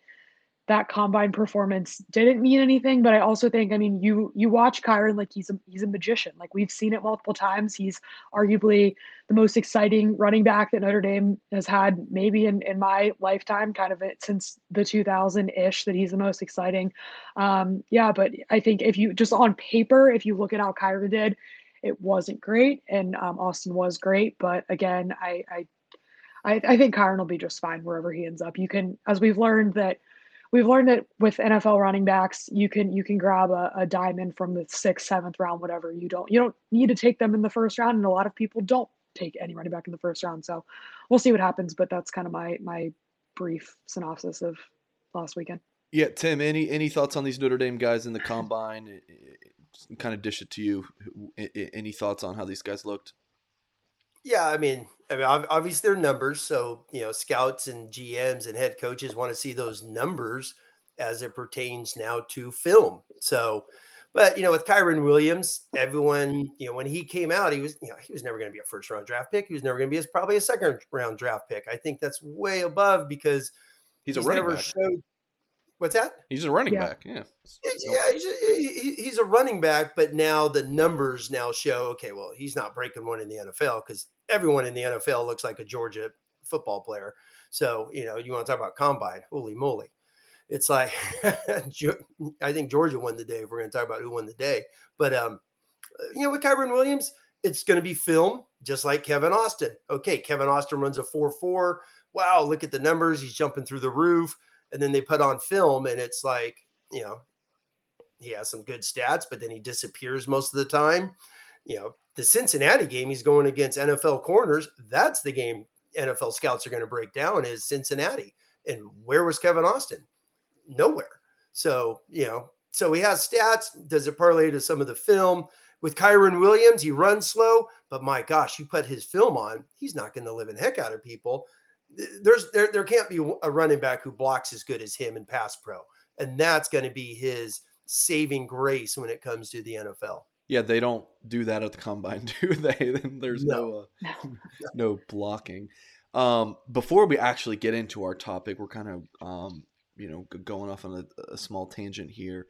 [SPEAKER 3] that combine performance didn't mean anything but i also think i mean you you watch kyren like he's a he's a magician. Like we've seen it multiple times. He's arguably the most exciting running back that notre dame has had maybe in in my lifetime kind of it since the 2000-ish that he's the most exciting. Um yeah but i think if you just on paper if you look at how kyren did it wasn't great and um, austin was great but again i i I, I think Kyren will be just fine wherever he ends up. You can, as we've learned that we've learned that with NFL running backs, you can you can grab a, a diamond from the sixth, seventh round, whatever. You don't you don't need to take them in the first round, and a lot of people don't take any running back in the first round. So we'll see what happens. But that's kind of my my brief synopsis of last weekend.
[SPEAKER 2] Yeah, Tim. Any any thoughts on these Notre Dame guys in the combine? Kind of dish it to you. Any thoughts on how these guys looked?
[SPEAKER 4] Yeah, I mean, I mean, obviously they're numbers. So you know, scouts and GMs and head coaches want to see those numbers as it pertains now to film. So, but you know, with Kyren Williams, everyone, you know, when he came out, he was, you know, he was never going to be a first round draft pick. He was never going to be as probably a second round draft pick. I think that's way above because
[SPEAKER 2] he's, he's a running back. Showed,
[SPEAKER 4] What's that?
[SPEAKER 2] He's a running yeah. back. Yeah.
[SPEAKER 4] Yeah. He's a, he's a running back, but now the numbers now show, okay, well, he's not breaking one in the NFL because everyone in the NFL looks like a Georgia football player. So, you know, you want to talk about combine, holy moly. It's like, I think Georgia won the day. If we're going to talk about who won the day. But, um, you know, with Kyren Williams, it's going to be film, just like Kevin Austin. Okay, Kevin Austin runs a 4 4. Wow, look at the numbers. He's jumping through the roof and then they put on film and it's like you know he has some good stats but then he disappears most of the time. You know the cincinnati game he's going against nfl corners that's the game nfl scouts are going to break down is cincinnati. And where was kevin austin? Nowhere. So you know so he has stats does it parlay to some of the film. With Kyren Williams, he runs slow, but my gosh, you put his film on, he's not going to live in heck out of people there's there there can't be a running back who blocks as good as him in pass pro, and that's going to be his saving grace when it comes to the NFL.
[SPEAKER 2] Yeah, they don't do that at the combine, do they? There's no no, uh, no blocking. Um, before we actually get into our topic, we're kind of um, you know going off on a, a small tangent here.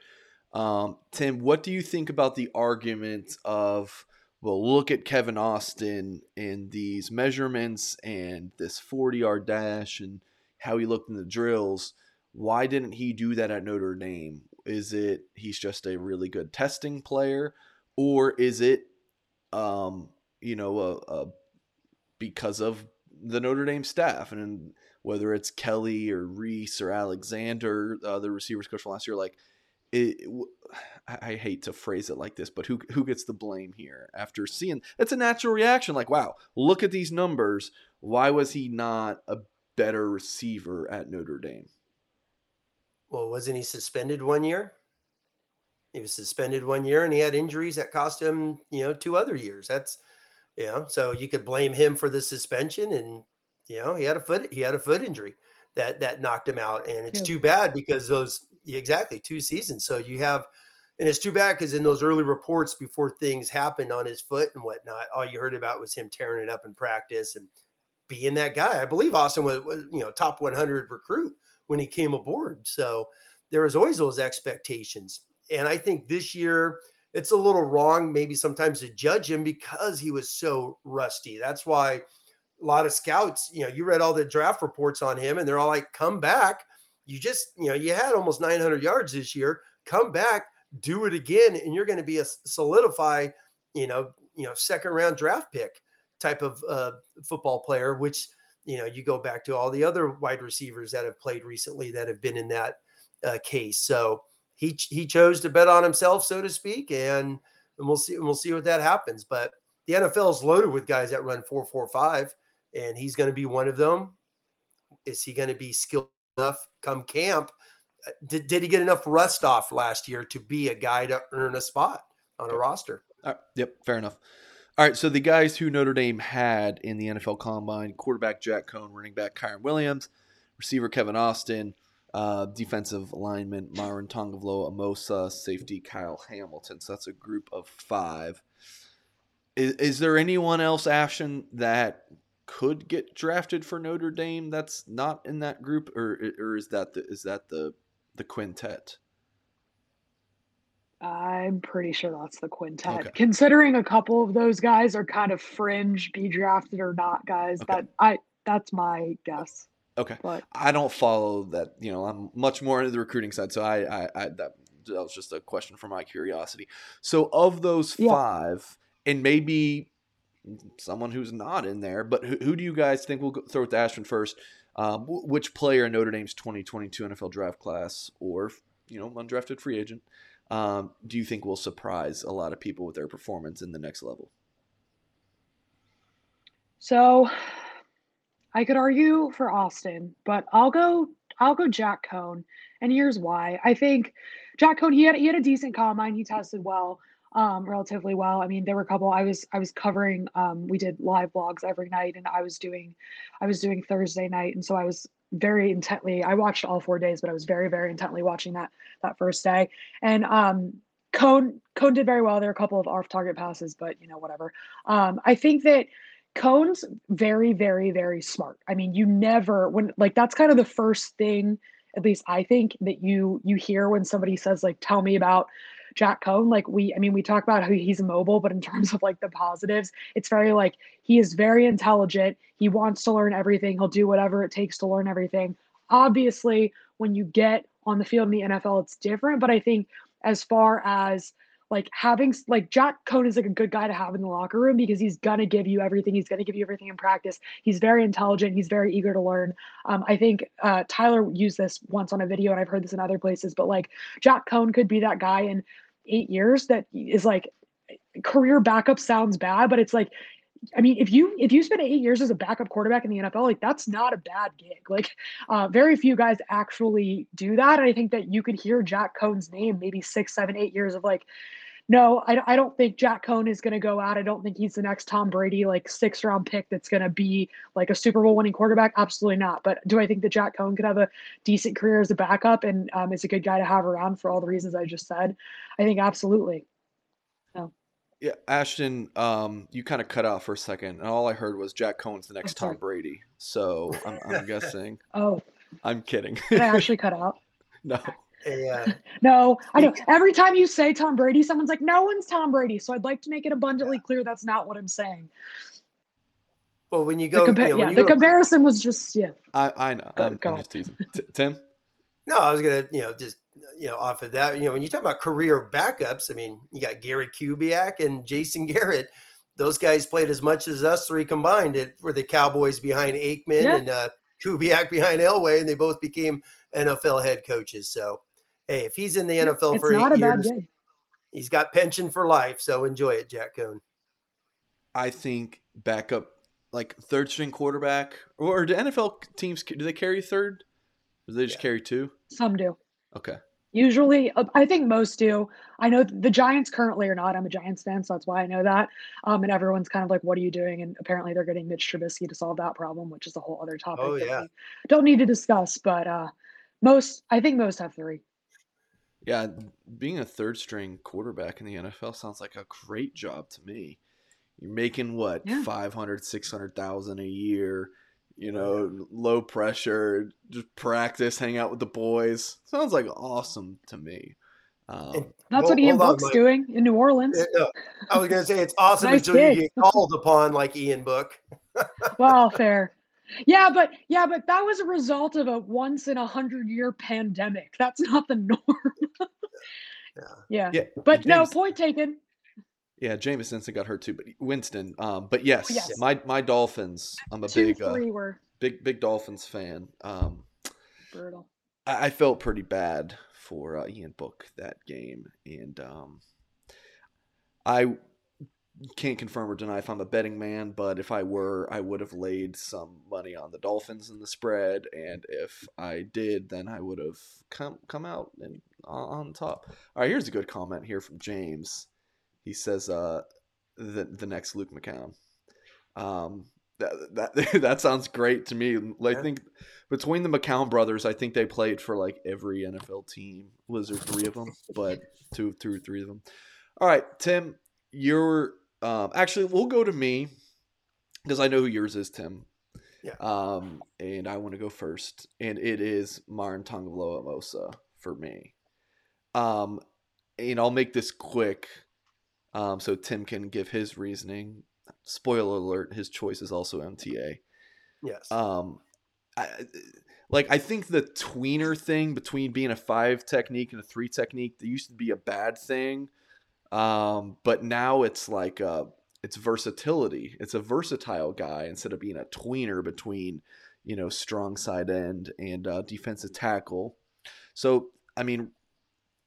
[SPEAKER 2] Um, Tim, what do you think about the argument of well, look at Kevin Austin and these measurements and this 40 yard dash and how he looked in the drills. Why didn't he do that at Notre Dame? Is it he's just a really good testing player, or is it, um, you know, a, a because of the Notre Dame staff and whether it's Kelly or Rees or Alexander, uh, the receivers coach from last year, like it, I hate to phrase it like this, but who who gets the blame here after seeing it's a natural reaction like wow, look at these numbers. Why was he not a better receiver at Notre Dame?
[SPEAKER 4] Well, wasn't he suspended one year? He was suspended one year and he had injuries that cost him, you know, two other years. That's you know, so you could blame him for the suspension and you know, he had a foot he had a foot injury that that knocked him out and it's yeah. too bad because those exactly two seasons. So you have, and it's too bad because in those early reports before things happened on his foot and whatnot, all you heard about was him tearing it up in practice and being that guy. I believe Austin was, was you know top 100 recruit when he came aboard. So there was always those expectations, and I think this year it's a little wrong maybe sometimes to judge him because he was so rusty. That's why a lot of scouts, you know, you read all the draft reports on him and they're all like, come back you just, you know, you had almost 900 yards this year. Come back, do it again, and you're going to be a solidify, you know, you know, second round draft pick type of uh, football player. Which you know, you go back to all the other wide receivers that have played recently that have been in that uh, case. So he he chose to bet on himself, so to speak, and, and we'll see we'll see what that happens. But the NFL is loaded with guys that run four four five, and he's going to be one of them. Is he going to be skilled enough come camp. Uh, did, did he get enough rust off last year to be a guy to earn a spot on a roster?
[SPEAKER 2] Uh, yep, fair enough. All right, so the guys who Notre Dame had in the NFL Combine: quarterback Jack Coan, running back Kyren Williams, receiver Kevin Austin, uh, defensive lineman Myron Tagovailoa Amosa, safety Kyle Hamilton. So that's a group of five. Is, is there anyone else, Ashton, that could get drafted for Notre Dame that's not in that group, or or is that the is that the the quintet?
[SPEAKER 3] I'm pretty sure that's the quintet. Okay. Considering a couple of those guys are kind of fringe, be drafted or not guys. Okay. That I that's my guess.
[SPEAKER 2] Okay, but I don't follow that. You know, I'm much more into the recruiting side, so I, I, I that that was just a question for my curiosity. So, of those yeah. five, and maybe someone who's not in there. But who, who do you guys think will throw with Ashton first? Um, which player in Notre Dame's 2022 NFL draft class or you know undrafted free agent um, do you think will surprise a lot of people with their performance in the next level?
[SPEAKER 3] So, I could argue for Austin, but I'll go. I'll go Jack Coan, and here's why. I think Jack Coan he had he had a decent combine. He tested well um, relatively well. I mean, there were a couple. I was I was covering. Um, we did live blogs every night, and I was doing, I was doing Thursday night, and so I was very intently. I watched all four days, but I was very very intently watching that that first day. And um, Coan Coan did very well. There were a couple of off target passes, but you know whatever. Um, I think that. Coan's very, very, very smart. I mean, you never when like that's kind of the first thing, at least I think, that you you hear when somebody says like, "Tell me about Jack Coan, like we, I mean, we talk about how he's mobile, but in terms of like the positives, it's very like he is very intelligent. He wants to learn everything. He'll do whatever it takes to learn everything. Obviously, when you get on the field in the NFL, it's different. But I think as far as like having like Jack Coan is like a good guy to have in the locker room because he's gonna give you everything. He's gonna give you everything in practice. He's very intelligent. He's very eager to learn. Um, I think uh, Tyler used this once on a video, and I've heard this in other places. But like Jack Coan could be that guy, and eight years that is like career backup sounds bad, but it's like I mean, if you if you spend eight years as a backup quarterback in the NFL, like that's not a bad gig. Like, uh, very few guys actually do that. And I think that you could hear Jack Coan's name maybe six, seven, eight years of like, no, I, I don't think Jack Coan is going to go out. I don't think he's the next Tom Brady, like six round pick that's going to be like a Super Bowl winning quarterback. Absolutely not. But do I think that Jack Coan could have a decent career as a backup and um, is a good guy to have around for all the reasons I just said? I think absolutely. So.
[SPEAKER 2] Yeah, Ashton, um, you kind of cut out for a second, and all I heard was Jack Coan's the next
[SPEAKER 3] sorry.
[SPEAKER 2] Tom Brady. So I'm, I'm guessing.
[SPEAKER 3] Oh,
[SPEAKER 2] I'm kidding.
[SPEAKER 3] did I actually cut out?
[SPEAKER 2] no.
[SPEAKER 4] A, uh,
[SPEAKER 3] No, I know. Every time you say Tom Brady, someone's like, "No one's Tom Brady." So I'd like to make it abundantly clear that's not what I'm saying.
[SPEAKER 4] well, when you
[SPEAKER 3] The,
[SPEAKER 4] go,
[SPEAKER 3] compa-
[SPEAKER 4] you know,
[SPEAKER 3] yeah,
[SPEAKER 4] you
[SPEAKER 3] the
[SPEAKER 4] go-
[SPEAKER 3] comparison was just yeah.
[SPEAKER 2] I I know.
[SPEAKER 3] Go-
[SPEAKER 2] I'm,
[SPEAKER 3] go
[SPEAKER 2] I'm
[SPEAKER 3] on.
[SPEAKER 2] just teasing. T- Tim.
[SPEAKER 4] No, I was gonna, you know, just you know, off of that, you know, when you talk about career backups, I mean, you got Gary Kubiak and Jason Garrett. Those guys played as much as us three combined. It were the Cowboys behind Aikman
[SPEAKER 3] Yeah.
[SPEAKER 4] and uh, Kubiak behind Elway, and they both became NFL head coaches. So, hey, if he's in the NFL
[SPEAKER 3] It's
[SPEAKER 4] for
[SPEAKER 3] not
[SPEAKER 4] eight
[SPEAKER 3] a bad
[SPEAKER 4] years, he's got pension for life. So enjoy it, Jack Coan.
[SPEAKER 2] I think backup, like third string quarterback, or do NFL teams do they carry third? Or do they just
[SPEAKER 4] Yeah.
[SPEAKER 2] carry two?
[SPEAKER 3] Some do.
[SPEAKER 2] Okay.
[SPEAKER 3] Usually, uh, I think most do. I know the Giants currently are not. I'm a Giants fan, so that's why I know that. Um, and everyone's kind of like, "What are you doing?" And apparently, they're getting Mitch Trubisky to solve that problem, which is a whole other topic.
[SPEAKER 4] Oh,
[SPEAKER 3] that
[SPEAKER 4] yeah.
[SPEAKER 3] we don't need to discuss. But uh, most, I think most have three.
[SPEAKER 2] Yeah, being a third string quarterback in the NFL sounds like a great job to me. You're making what,
[SPEAKER 3] Yeah.
[SPEAKER 2] 500, 600,000 a year, you know, low pressure, just practice, hang out with the boys. Sounds like awesome to me. Um,
[SPEAKER 4] And-
[SPEAKER 3] That's
[SPEAKER 4] Well,
[SPEAKER 3] what Ian
[SPEAKER 4] hold on,
[SPEAKER 3] Book's doing in New Orleans.
[SPEAKER 4] No, I was gonna say it's awesome
[SPEAKER 3] Nice
[SPEAKER 4] until you get called upon like Ian Book.
[SPEAKER 3] Well, fair. Yeah, but yeah, but that was a result of a once in a hundred year pandemic. That's not the norm. yeah.
[SPEAKER 2] yeah,
[SPEAKER 3] But no, point taken.
[SPEAKER 2] Yeah, Jameis Winston got hurt too, but Winston. Um, but yes,
[SPEAKER 3] Yes.
[SPEAKER 2] my my Dolphins. I'm a
[SPEAKER 3] Two,
[SPEAKER 2] big uh,
[SPEAKER 3] were
[SPEAKER 2] big big Dolphins fan. Um,
[SPEAKER 3] brutal.
[SPEAKER 2] I, I felt pretty bad for uh, Ian Book that game, and um, I can't confirm or deny if I'm a betting man, but if I were, I would have laid some money on the Dolphins in the spread, and if I did, then I would have come come out and on top. All right, here's a good comment here from James. He says, uh, "the the next Luke McCown." Um, that that that sounds great to me. I think between the McCown brothers, I think they played for like every NFL team. Was there three of them? But two, two or three of them. All right, Tim, you're um, actually we'll go to me because I know who yours is, Tim.
[SPEAKER 4] Yeah.
[SPEAKER 2] Um, and I want to go first, and it is Myron Tagovailoa Amosa for me. Um, and I'll make this quick, um, so Tim can give his reasoning. Spoiler alert: his choice is also MTA.
[SPEAKER 4] Yes.
[SPEAKER 2] Um, I, like I think the tweener thing between being a five technique and a three technique that used to be a bad thing, um, but now it's like uh it's versatility. It's a versatile guy instead of being a tweener between you know strong side end and uh, defensive tackle. So I mean,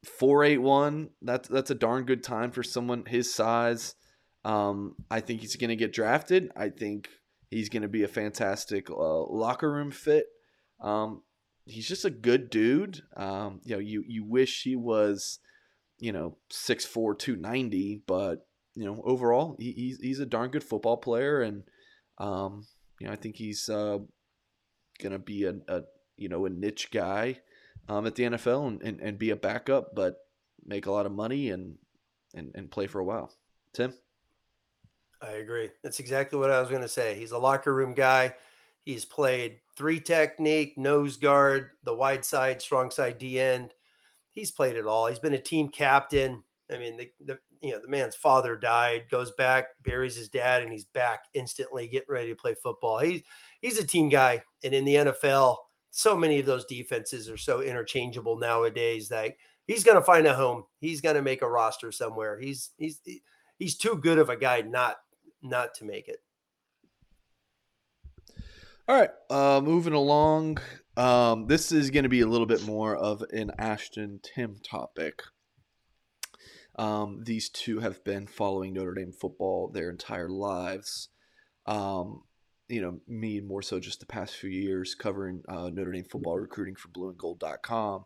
[SPEAKER 2] four eight one. That's that's a darn good time for someone his size. Um, I think he's going to get drafted. I think he's going to be a fantastic uh, locker room fit. Um, he's just a good dude. Um, you know, you you wish he was, you know, 6'4", 290, but you know, overall, he, he's he's a darn good football player, and um, you know, I think he's uh, to be a, a you know a niche guy um, at the NFL and, and, and be a backup, but make a lot of money and and, and play for a while. Tim.
[SPEAKER 4] I agree. That's exactly what I was to say. He's a locker room guy. He's played three technique, nose guard, the wide side, strong side D end. He's played it all. He's been a team captain. I mean, the, the you know the man's father died, goes back, buries his dad, and he's back instantly, getting ready to play football. He's he's a team guy, and in the NFL, so many of those defenses are so interchangeable nowadays that he's going to find a home. He's going to make a roster somewhere. He's he's he's too good of a guy not not to make it.
[SPEAKER 2] All right, uh, moving along. Um, this is going to be a little bit more of an Ashton Tim topic. Um, these two have been following Notre Dame football their entire lives. Um, you know, me more so just the past few years covering uh, Notre Dame football recruiting for blueandgold.com.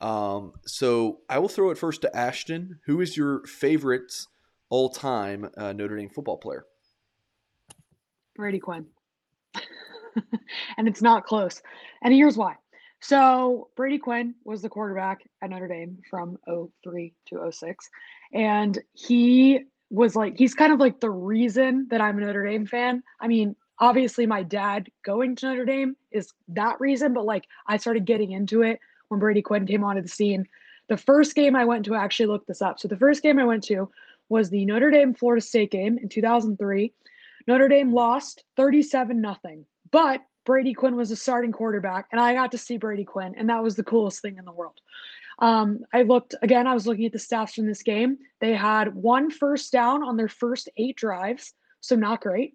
[SPEAKER 2] Um, so I will throw it first to Ashton. Who is your favorite all time uh, Notre Dame football player?
[SPEAKER 3] Brady Quinn. and it's not close. And here's why. So Brady Quinn was the quarterback at Notre Dame from 03 to 06. And he was like he's kind of like the reason that I'm a Notre Dame fan. I mean, obviously my dad going to Notre Dame is that reason, but like I started getting into it when Brady Quinn came onto the scene. The first game I went to I actually looked this up. So the first game I went to was the Notre Dame Florida State game in 2003. Notre Dame lost 37 nothing. But Brady Quinn was a starting quarterback, and I got to see Brady Quinn, and that was the coolest thing in the world. Um, I looked again, I was looking at the stats from this game. They had one first down on their first eight drives, so not great.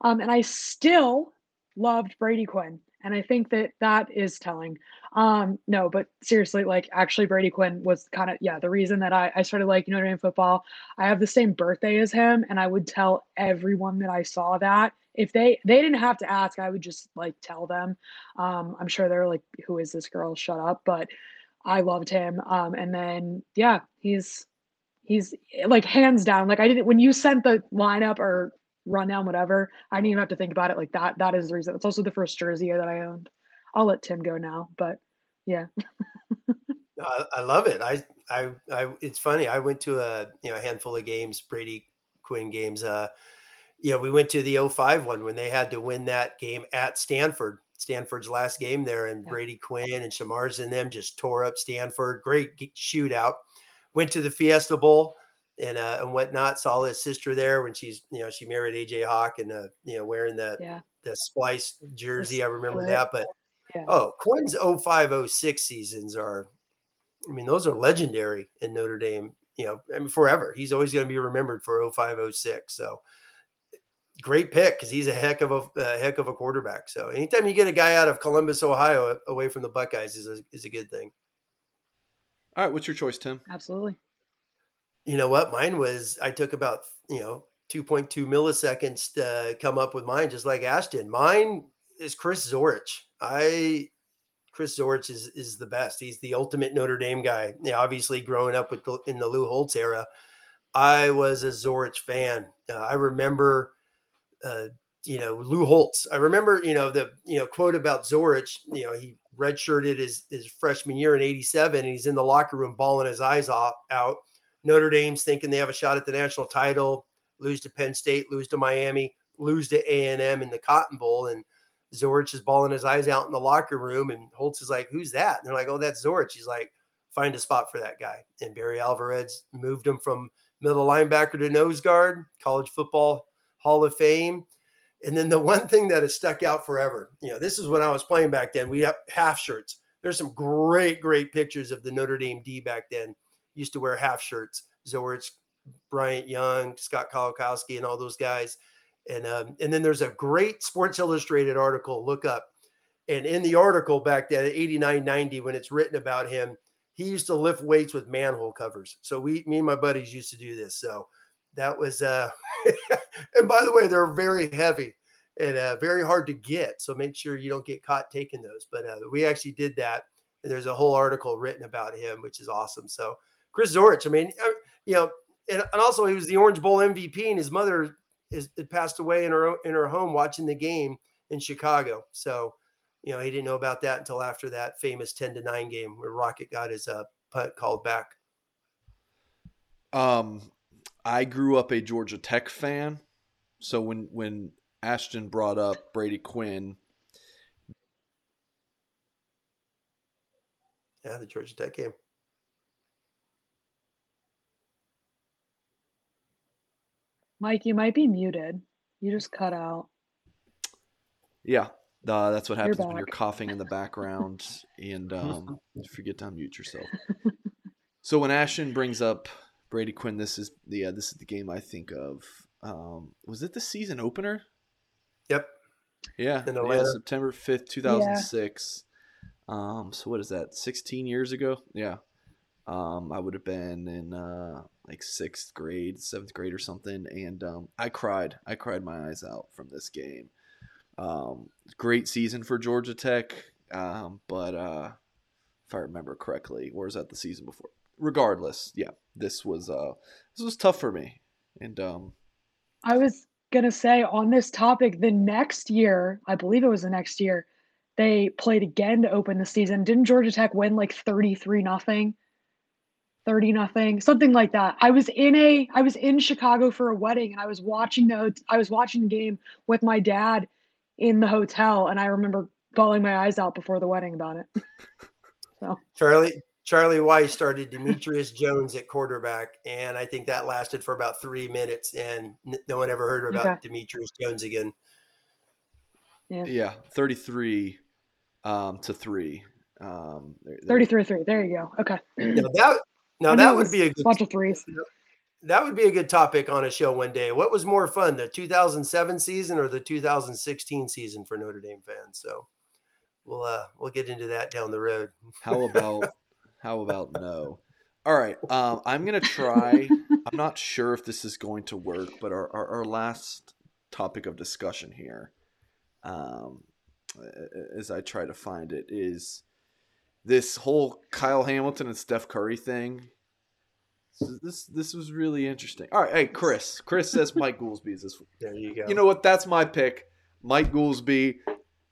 [SPEAKER 3] Um, and I still loved Brady Quinn. And I think that that is telling. Um, no, but seriously, like actually, Brady Quinn was kind of, yeah, the reason that I, I started liking Notre Dame football. I have the same birthday as him, and I would tell everyone that I saw that if they they didn't have to ask i would just like tell them um i'm sure they're like who is this girl shut up but i loved him um and then yeah he's he's like hands down like i didn't when you sent the lineup or rundown whatever. I didn't even have to think about it. Like that that is the reason. It's also the first jersey that i owned. I'll let tim go now but yeah.
[SPEAKER 4] I, I love it. I, I i it's funny. I went to a you know a handful of games brady quinn games uh you know, we went to the 05 one when they had to win that game at Stanford, Stanford's last game there, and yeah. Brady Quinn and Shamar's and them just tore up Stanford. Great shootout. Went to the Fiesta Bowl and uh, and whatnot. Saw his sister there when she's you know she married AJ Hawk and uh, you know wearing the
[SPEAKER 3] yeah.
[SPEAKER 4] the splice jersey. I remember that. But yeah. oh, Quinn's 05 06 seasons are, I mean, those are legendary in Notre Dame. You know, I mean, forever. He's always going to be remembered for 05 06. So great pick because he's a heck of a, a, heck of a quarterback. So anytime you get a guy out of Columbus, Ohio, away from the Buckeyes is a, is a good thing.
[SPEAKER 2] All right, what's your choice, Tim?
[SPEAKER 3] Absolutely.
[SPEAKER 4] You know what? Mine was I took about you know 2.2 milliseconds to come up with mine, just like Ashton. Mine is Chris Zorich. I Chris Zorich is is the best. He's the ultimate Notre Dame guy. Yeah, obviously growing up with in the Lou Holtz era, I was a Zorich fan. Uh, I remember uh, you know, Lou Holtz. I remember, you know, the you know quote about Zorich. You know, he redshirted his his freshman year in '87, and he's in the locker room bawling his eyes off, out. Notre Dame's thinking they have a shot at the national title, lose to Penn State, lose to Miami, lose to A and M in the Cotton Bowl, and Zorich is bawling his eyes out in the locker room, and Holtz is like, "Who's that?" And they're like, "Oh, that's Zorich." He's like, "Find a spot for that guy." And Barry Alvarez moved him from middle linebacker to nose guard, college football Hall of Fame. And then the one thing that has stuck out forever, you know, this is when I was playing back then. We have half shirts. There's some great, great pictures of the Notre Dame D back then. Used to wear half shirts. Zorich, Bryant Young, Scott Kowalkowski, and all those guys. And um, and then there's a great Sports Illustrated article. Look up. And in the article back then, 89, 90, when it's written about him, he used to lift weights with manhole covers. So we, me and my buddies used to do this. So that was uh and by the way they're very heavy and uh, very hard to get so make sure you don't get caught taking those but uh, we actually did that and there's a whole article written about him which is awesome so chris zorich i mean uh, you know and, and also he was the orange bowl mvp and his mother is passed away in her in her home watching the game in chicago. So you know he didn't know about that until after that famous 10 to 9 game where rocket got his uh, punt called back.
[SPEAKER 2] Um I grew up a Georgia Tech fan, so when when Ashton brought up Brady Quinn,
[SPEAKER 4] yeah, the Georgia Tech game.
[SPEAKER 3] Mike, you might be muted. You just cut out.
[SPEAKER 2] Yeah, uh, that's what happens when you're coughing in the background and um, forget to unmute yourself. so when Ashton brings up Brady Quinn. This is the uh, this is the game I think of. Um, was it the season opener?
[SPEAKER 4] Yep.
[SPEAKER 2] Yeah. yeah September fifth, two thousand six. Um, so what is that? Sixteen years ago? Yeah. Um, I would have been in uh, like sixth grade, seventh grade or something, and um, I cried. I cried my eyes out from this game. Um, great season for Georgia Tech, um, but uh, if I remember correctly, or was that the season before? regardless, yeah, this was uh this was tough for me. And um
[SPEAKER 3] I was gonna say on this topic, the next year, I believe it was the next year, they played again to open the season. Didn't Georgia Tech win like 33 nothing? 30 nothing, something like that. I was in a I was in Chicago for a wedding and I was watching the I was watching the game with my dad in the hotel and I remember bawling my eyes out before the wedding about it. so
[SPEAKER 4] Charlie Charlie Weis started Demetrius Jones at quarterback, and I think that lasted for about three minutes, and no one ever heard about okay. Demetrius Jones again.
[SPEAKER 2] Yeah, yeah 33 um, to three. Um,
[SPEAKER 3] 33 3. There you go. Okay.
[SPEAKER 4] Now that, now that would be a good
[SPEAKER 3] bunch of threes.
[SPEAKER 4] That would be a good topic on a show one day. What was more fun, the 2007 season or the 2016 season for Notre Dame fans? So we'll uh, we'll get into that down the road.
[SPEAKER 2] How about how about no? All right. Um, I'm gonna try. I'm not sure if this is going to work, but our, our, our last topic of discussion here, um, as I try to find it, is this whole Kyle Hamilton and Steph Curry thing. This this was really interesting. All right, hey Chris. Chris says Mike Goolsby is this.
[SPEAKER 4] There you go.
[SPEAKER 2] You know what? That's my pick, Mike Goolsby.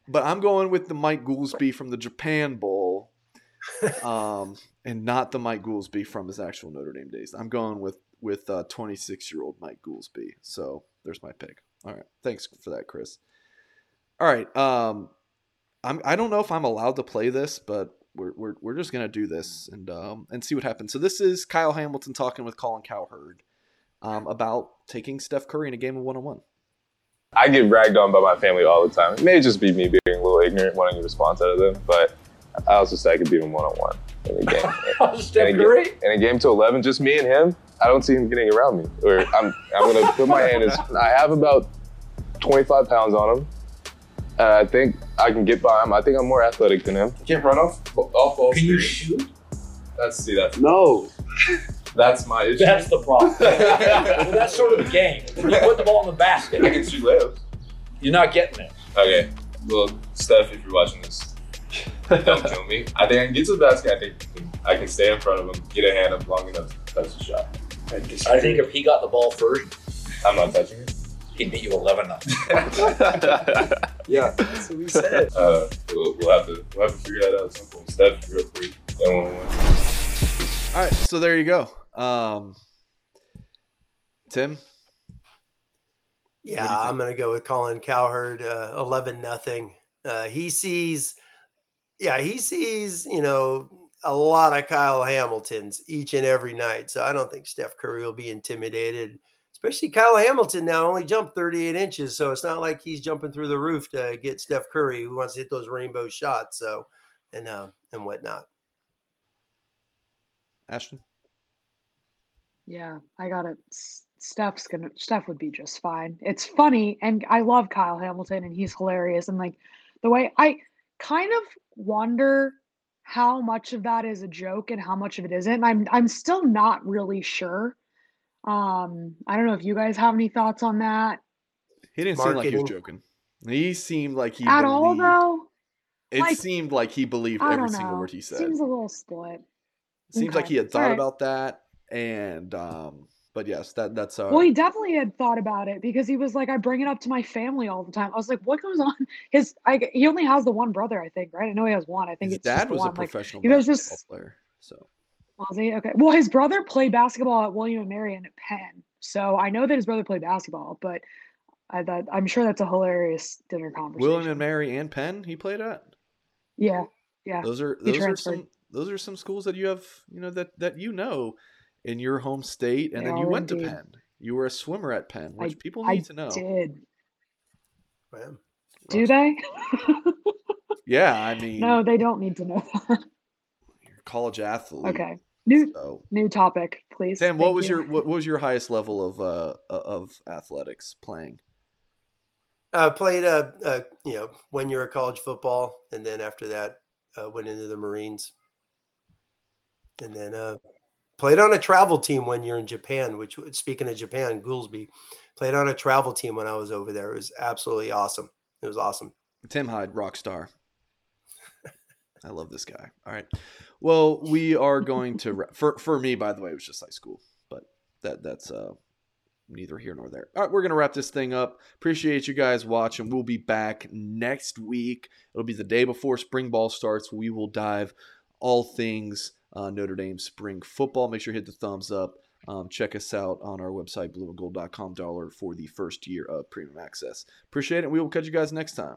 [SPEAKER 2] But I'm going with the Mike Goolsby from the Japan Bowl um, and not the Mike Goolsby from his actual Notre Dame days. I'm going with with 26 uh, year old Mike Goolsby. So there's my pick. All right, thanks for that, Chris. All right, um, I'm I don't know if I'm allowed to play this, but we're we're, we're just gonna do this and um and see what happens. So this is Kyle Hamilton talking with Colin Cowherd um, about taking Steph Curry in a game of one on one.
[SPEAKER 8] I get ragged on by my family all the time. It may just be me being a little ignorant, wanting a response out of them, but I also say I could beat him one on one in a game.
[SPEAKER 9] in, a game
[SPEAKER 8] in a game to eleven, just me and him. I don't see him getting around me. Or I'm I'm gonna put my hand as I have about 25 pounds on him. Uh, I think I can get by him. I think I'm more athletic than him.
[SPEAKER 9] You can't run off off ball.
[SPEAKER 10] Can you shoot?
[SPEAKER 8] That's see that's
[SPEAKER 9] no.
[SPEAKER 8] That's my issue.
[SPEAKER 10] That's the problem. well, that's sort of the game. You put the ball in the basket.
[SPEAKER 8] I can shoot layups.
[SPEAKER 10] You're not getting it.
[SPEAKER 8] Okay. Well, Steph, if you're watching this, don't kill me. I think I can get to the basket. I think I can stay in front of him, get a hand up long enough to touch the shot.
[SPEAKER 10] I, I think if he got the ball first,
[SPEAKER 8] I'm not touching it.
[SPEAKER 10] He'd beat you 11 nothing.
[SPEAKER 9] yeah, that's what we said.
[SPEAKER 8] Uh, we'll, we'll, have to we'll have to figure that out at some point. Steph, real quick.
[SPEAKER 2] All right, so there you go. Um, Tim.
[SPEAKER 4] Yeah, I'm going to go with Colin Cowherd, uh, 11 nothing. Uh, he sees yeah, he sees, you know, a lot of Kyle Hamiltons each and every night. So I don't think Steph Curry will be intimidated, especially Kyle Hamilton now only jumped 38 inches. So it's not like he's jumping through the roof to get Steph Curry who wants to hit those rainbow shots. So, and, uh, and whatnot.
[SPEAKER 2] Ashton.
[SPEAKER 3] Yeah, I got it. Steph's gonna Steph would be just fine. It's funny, and I love Kyle Hamilton, and he's hilarious. And like the way I kind of wonder how much of that is a joke and how much of it isn't. I'm I'm still not really sure. Um, I don't know if you guys have any thoughts on that.
[SPEAKER 2] He didn't Marketing. seem like he was joking. He seemed like he
[SPEAKER 3] at
[SPEAKER 2] believed,
[SPEAKER 3] all though.
[SPEAKER 2] It like, seemed like he believed every single word he said.
[SPEAKER 3] Seems a little split.
[SPEAKER 2] Seems okay. like he had thought right. about that, and um, but yes, that that's uh
[SPEAKER 3] well, he definitely had thought about it because he was like, I bring it up to my family all the time. I was like, what goes on? His I he only has the one brother, I think, right? I know he has one. I think
[SPEAKER 2] his
[SPEAKER 3] it's
[SPEAKER 2] dad was
[SPEAKER 3] one.
[SPEAKER 2] a professional
[SPEAKER 3] like, he was just
[SPEAKER 2] player, so
[SPEAKER 3] was he okay? Well, his brother played basketball at William and Mary and at Penn, so I know that his brother played basketball, but I thought I'm sure that's a hilarious dinner conversation.
[SPEAKER 2] William and Mary and Penn, he played at.
[SPEAKER 3] Yeah, yeah.
[SPEAKER 2] Those are those are some those are some schools that you have, you know, that that you know in your home state, and they then you went indeed. to Penn. You were a swimmer at Penn, which I, people need
[SPEAKER 3] I
[SPEAKER 2] to know.
[SPEAKER 3] Did. Man. Do they?
[SPEAKER 2] yeah, I mean.
[SPEAKER 3] No, they don't need to know that.
[SPEAKER 2] college athlete.
[SPEAKER 3] Okay. New so. new topic, please.
[SPEAKER 2] Sam, what was you. your what was your highest level of uh of athletics playing?
[SPEAKER 4] I uh, played uh, uh you know one year of college football, and then after that uh, went into the Marines, and then uh Played on a travel team one year in Japan, which speaking of Japan, Goolsby played on a travel team when I was over there. It was absolutely awesome. It was awesome.
[SPEAKER 2] Tim Hyde, rock star. I love this guy. All right. Well, we are going to for for me, by the way, it was just high school, but that that's uh neither here nor there. All right, we're gonna wrap this thing up. Appreciate you guys watching. We'll be back next week. It'll be the day before spring ball starts. We will dive all things uh, Notre Dame spring football. Make sure you hit the thumbs up. Um, check us out on our website, blueandgold.com dollar for the first year of premium access. Appreciate it. We will catch you guys next time.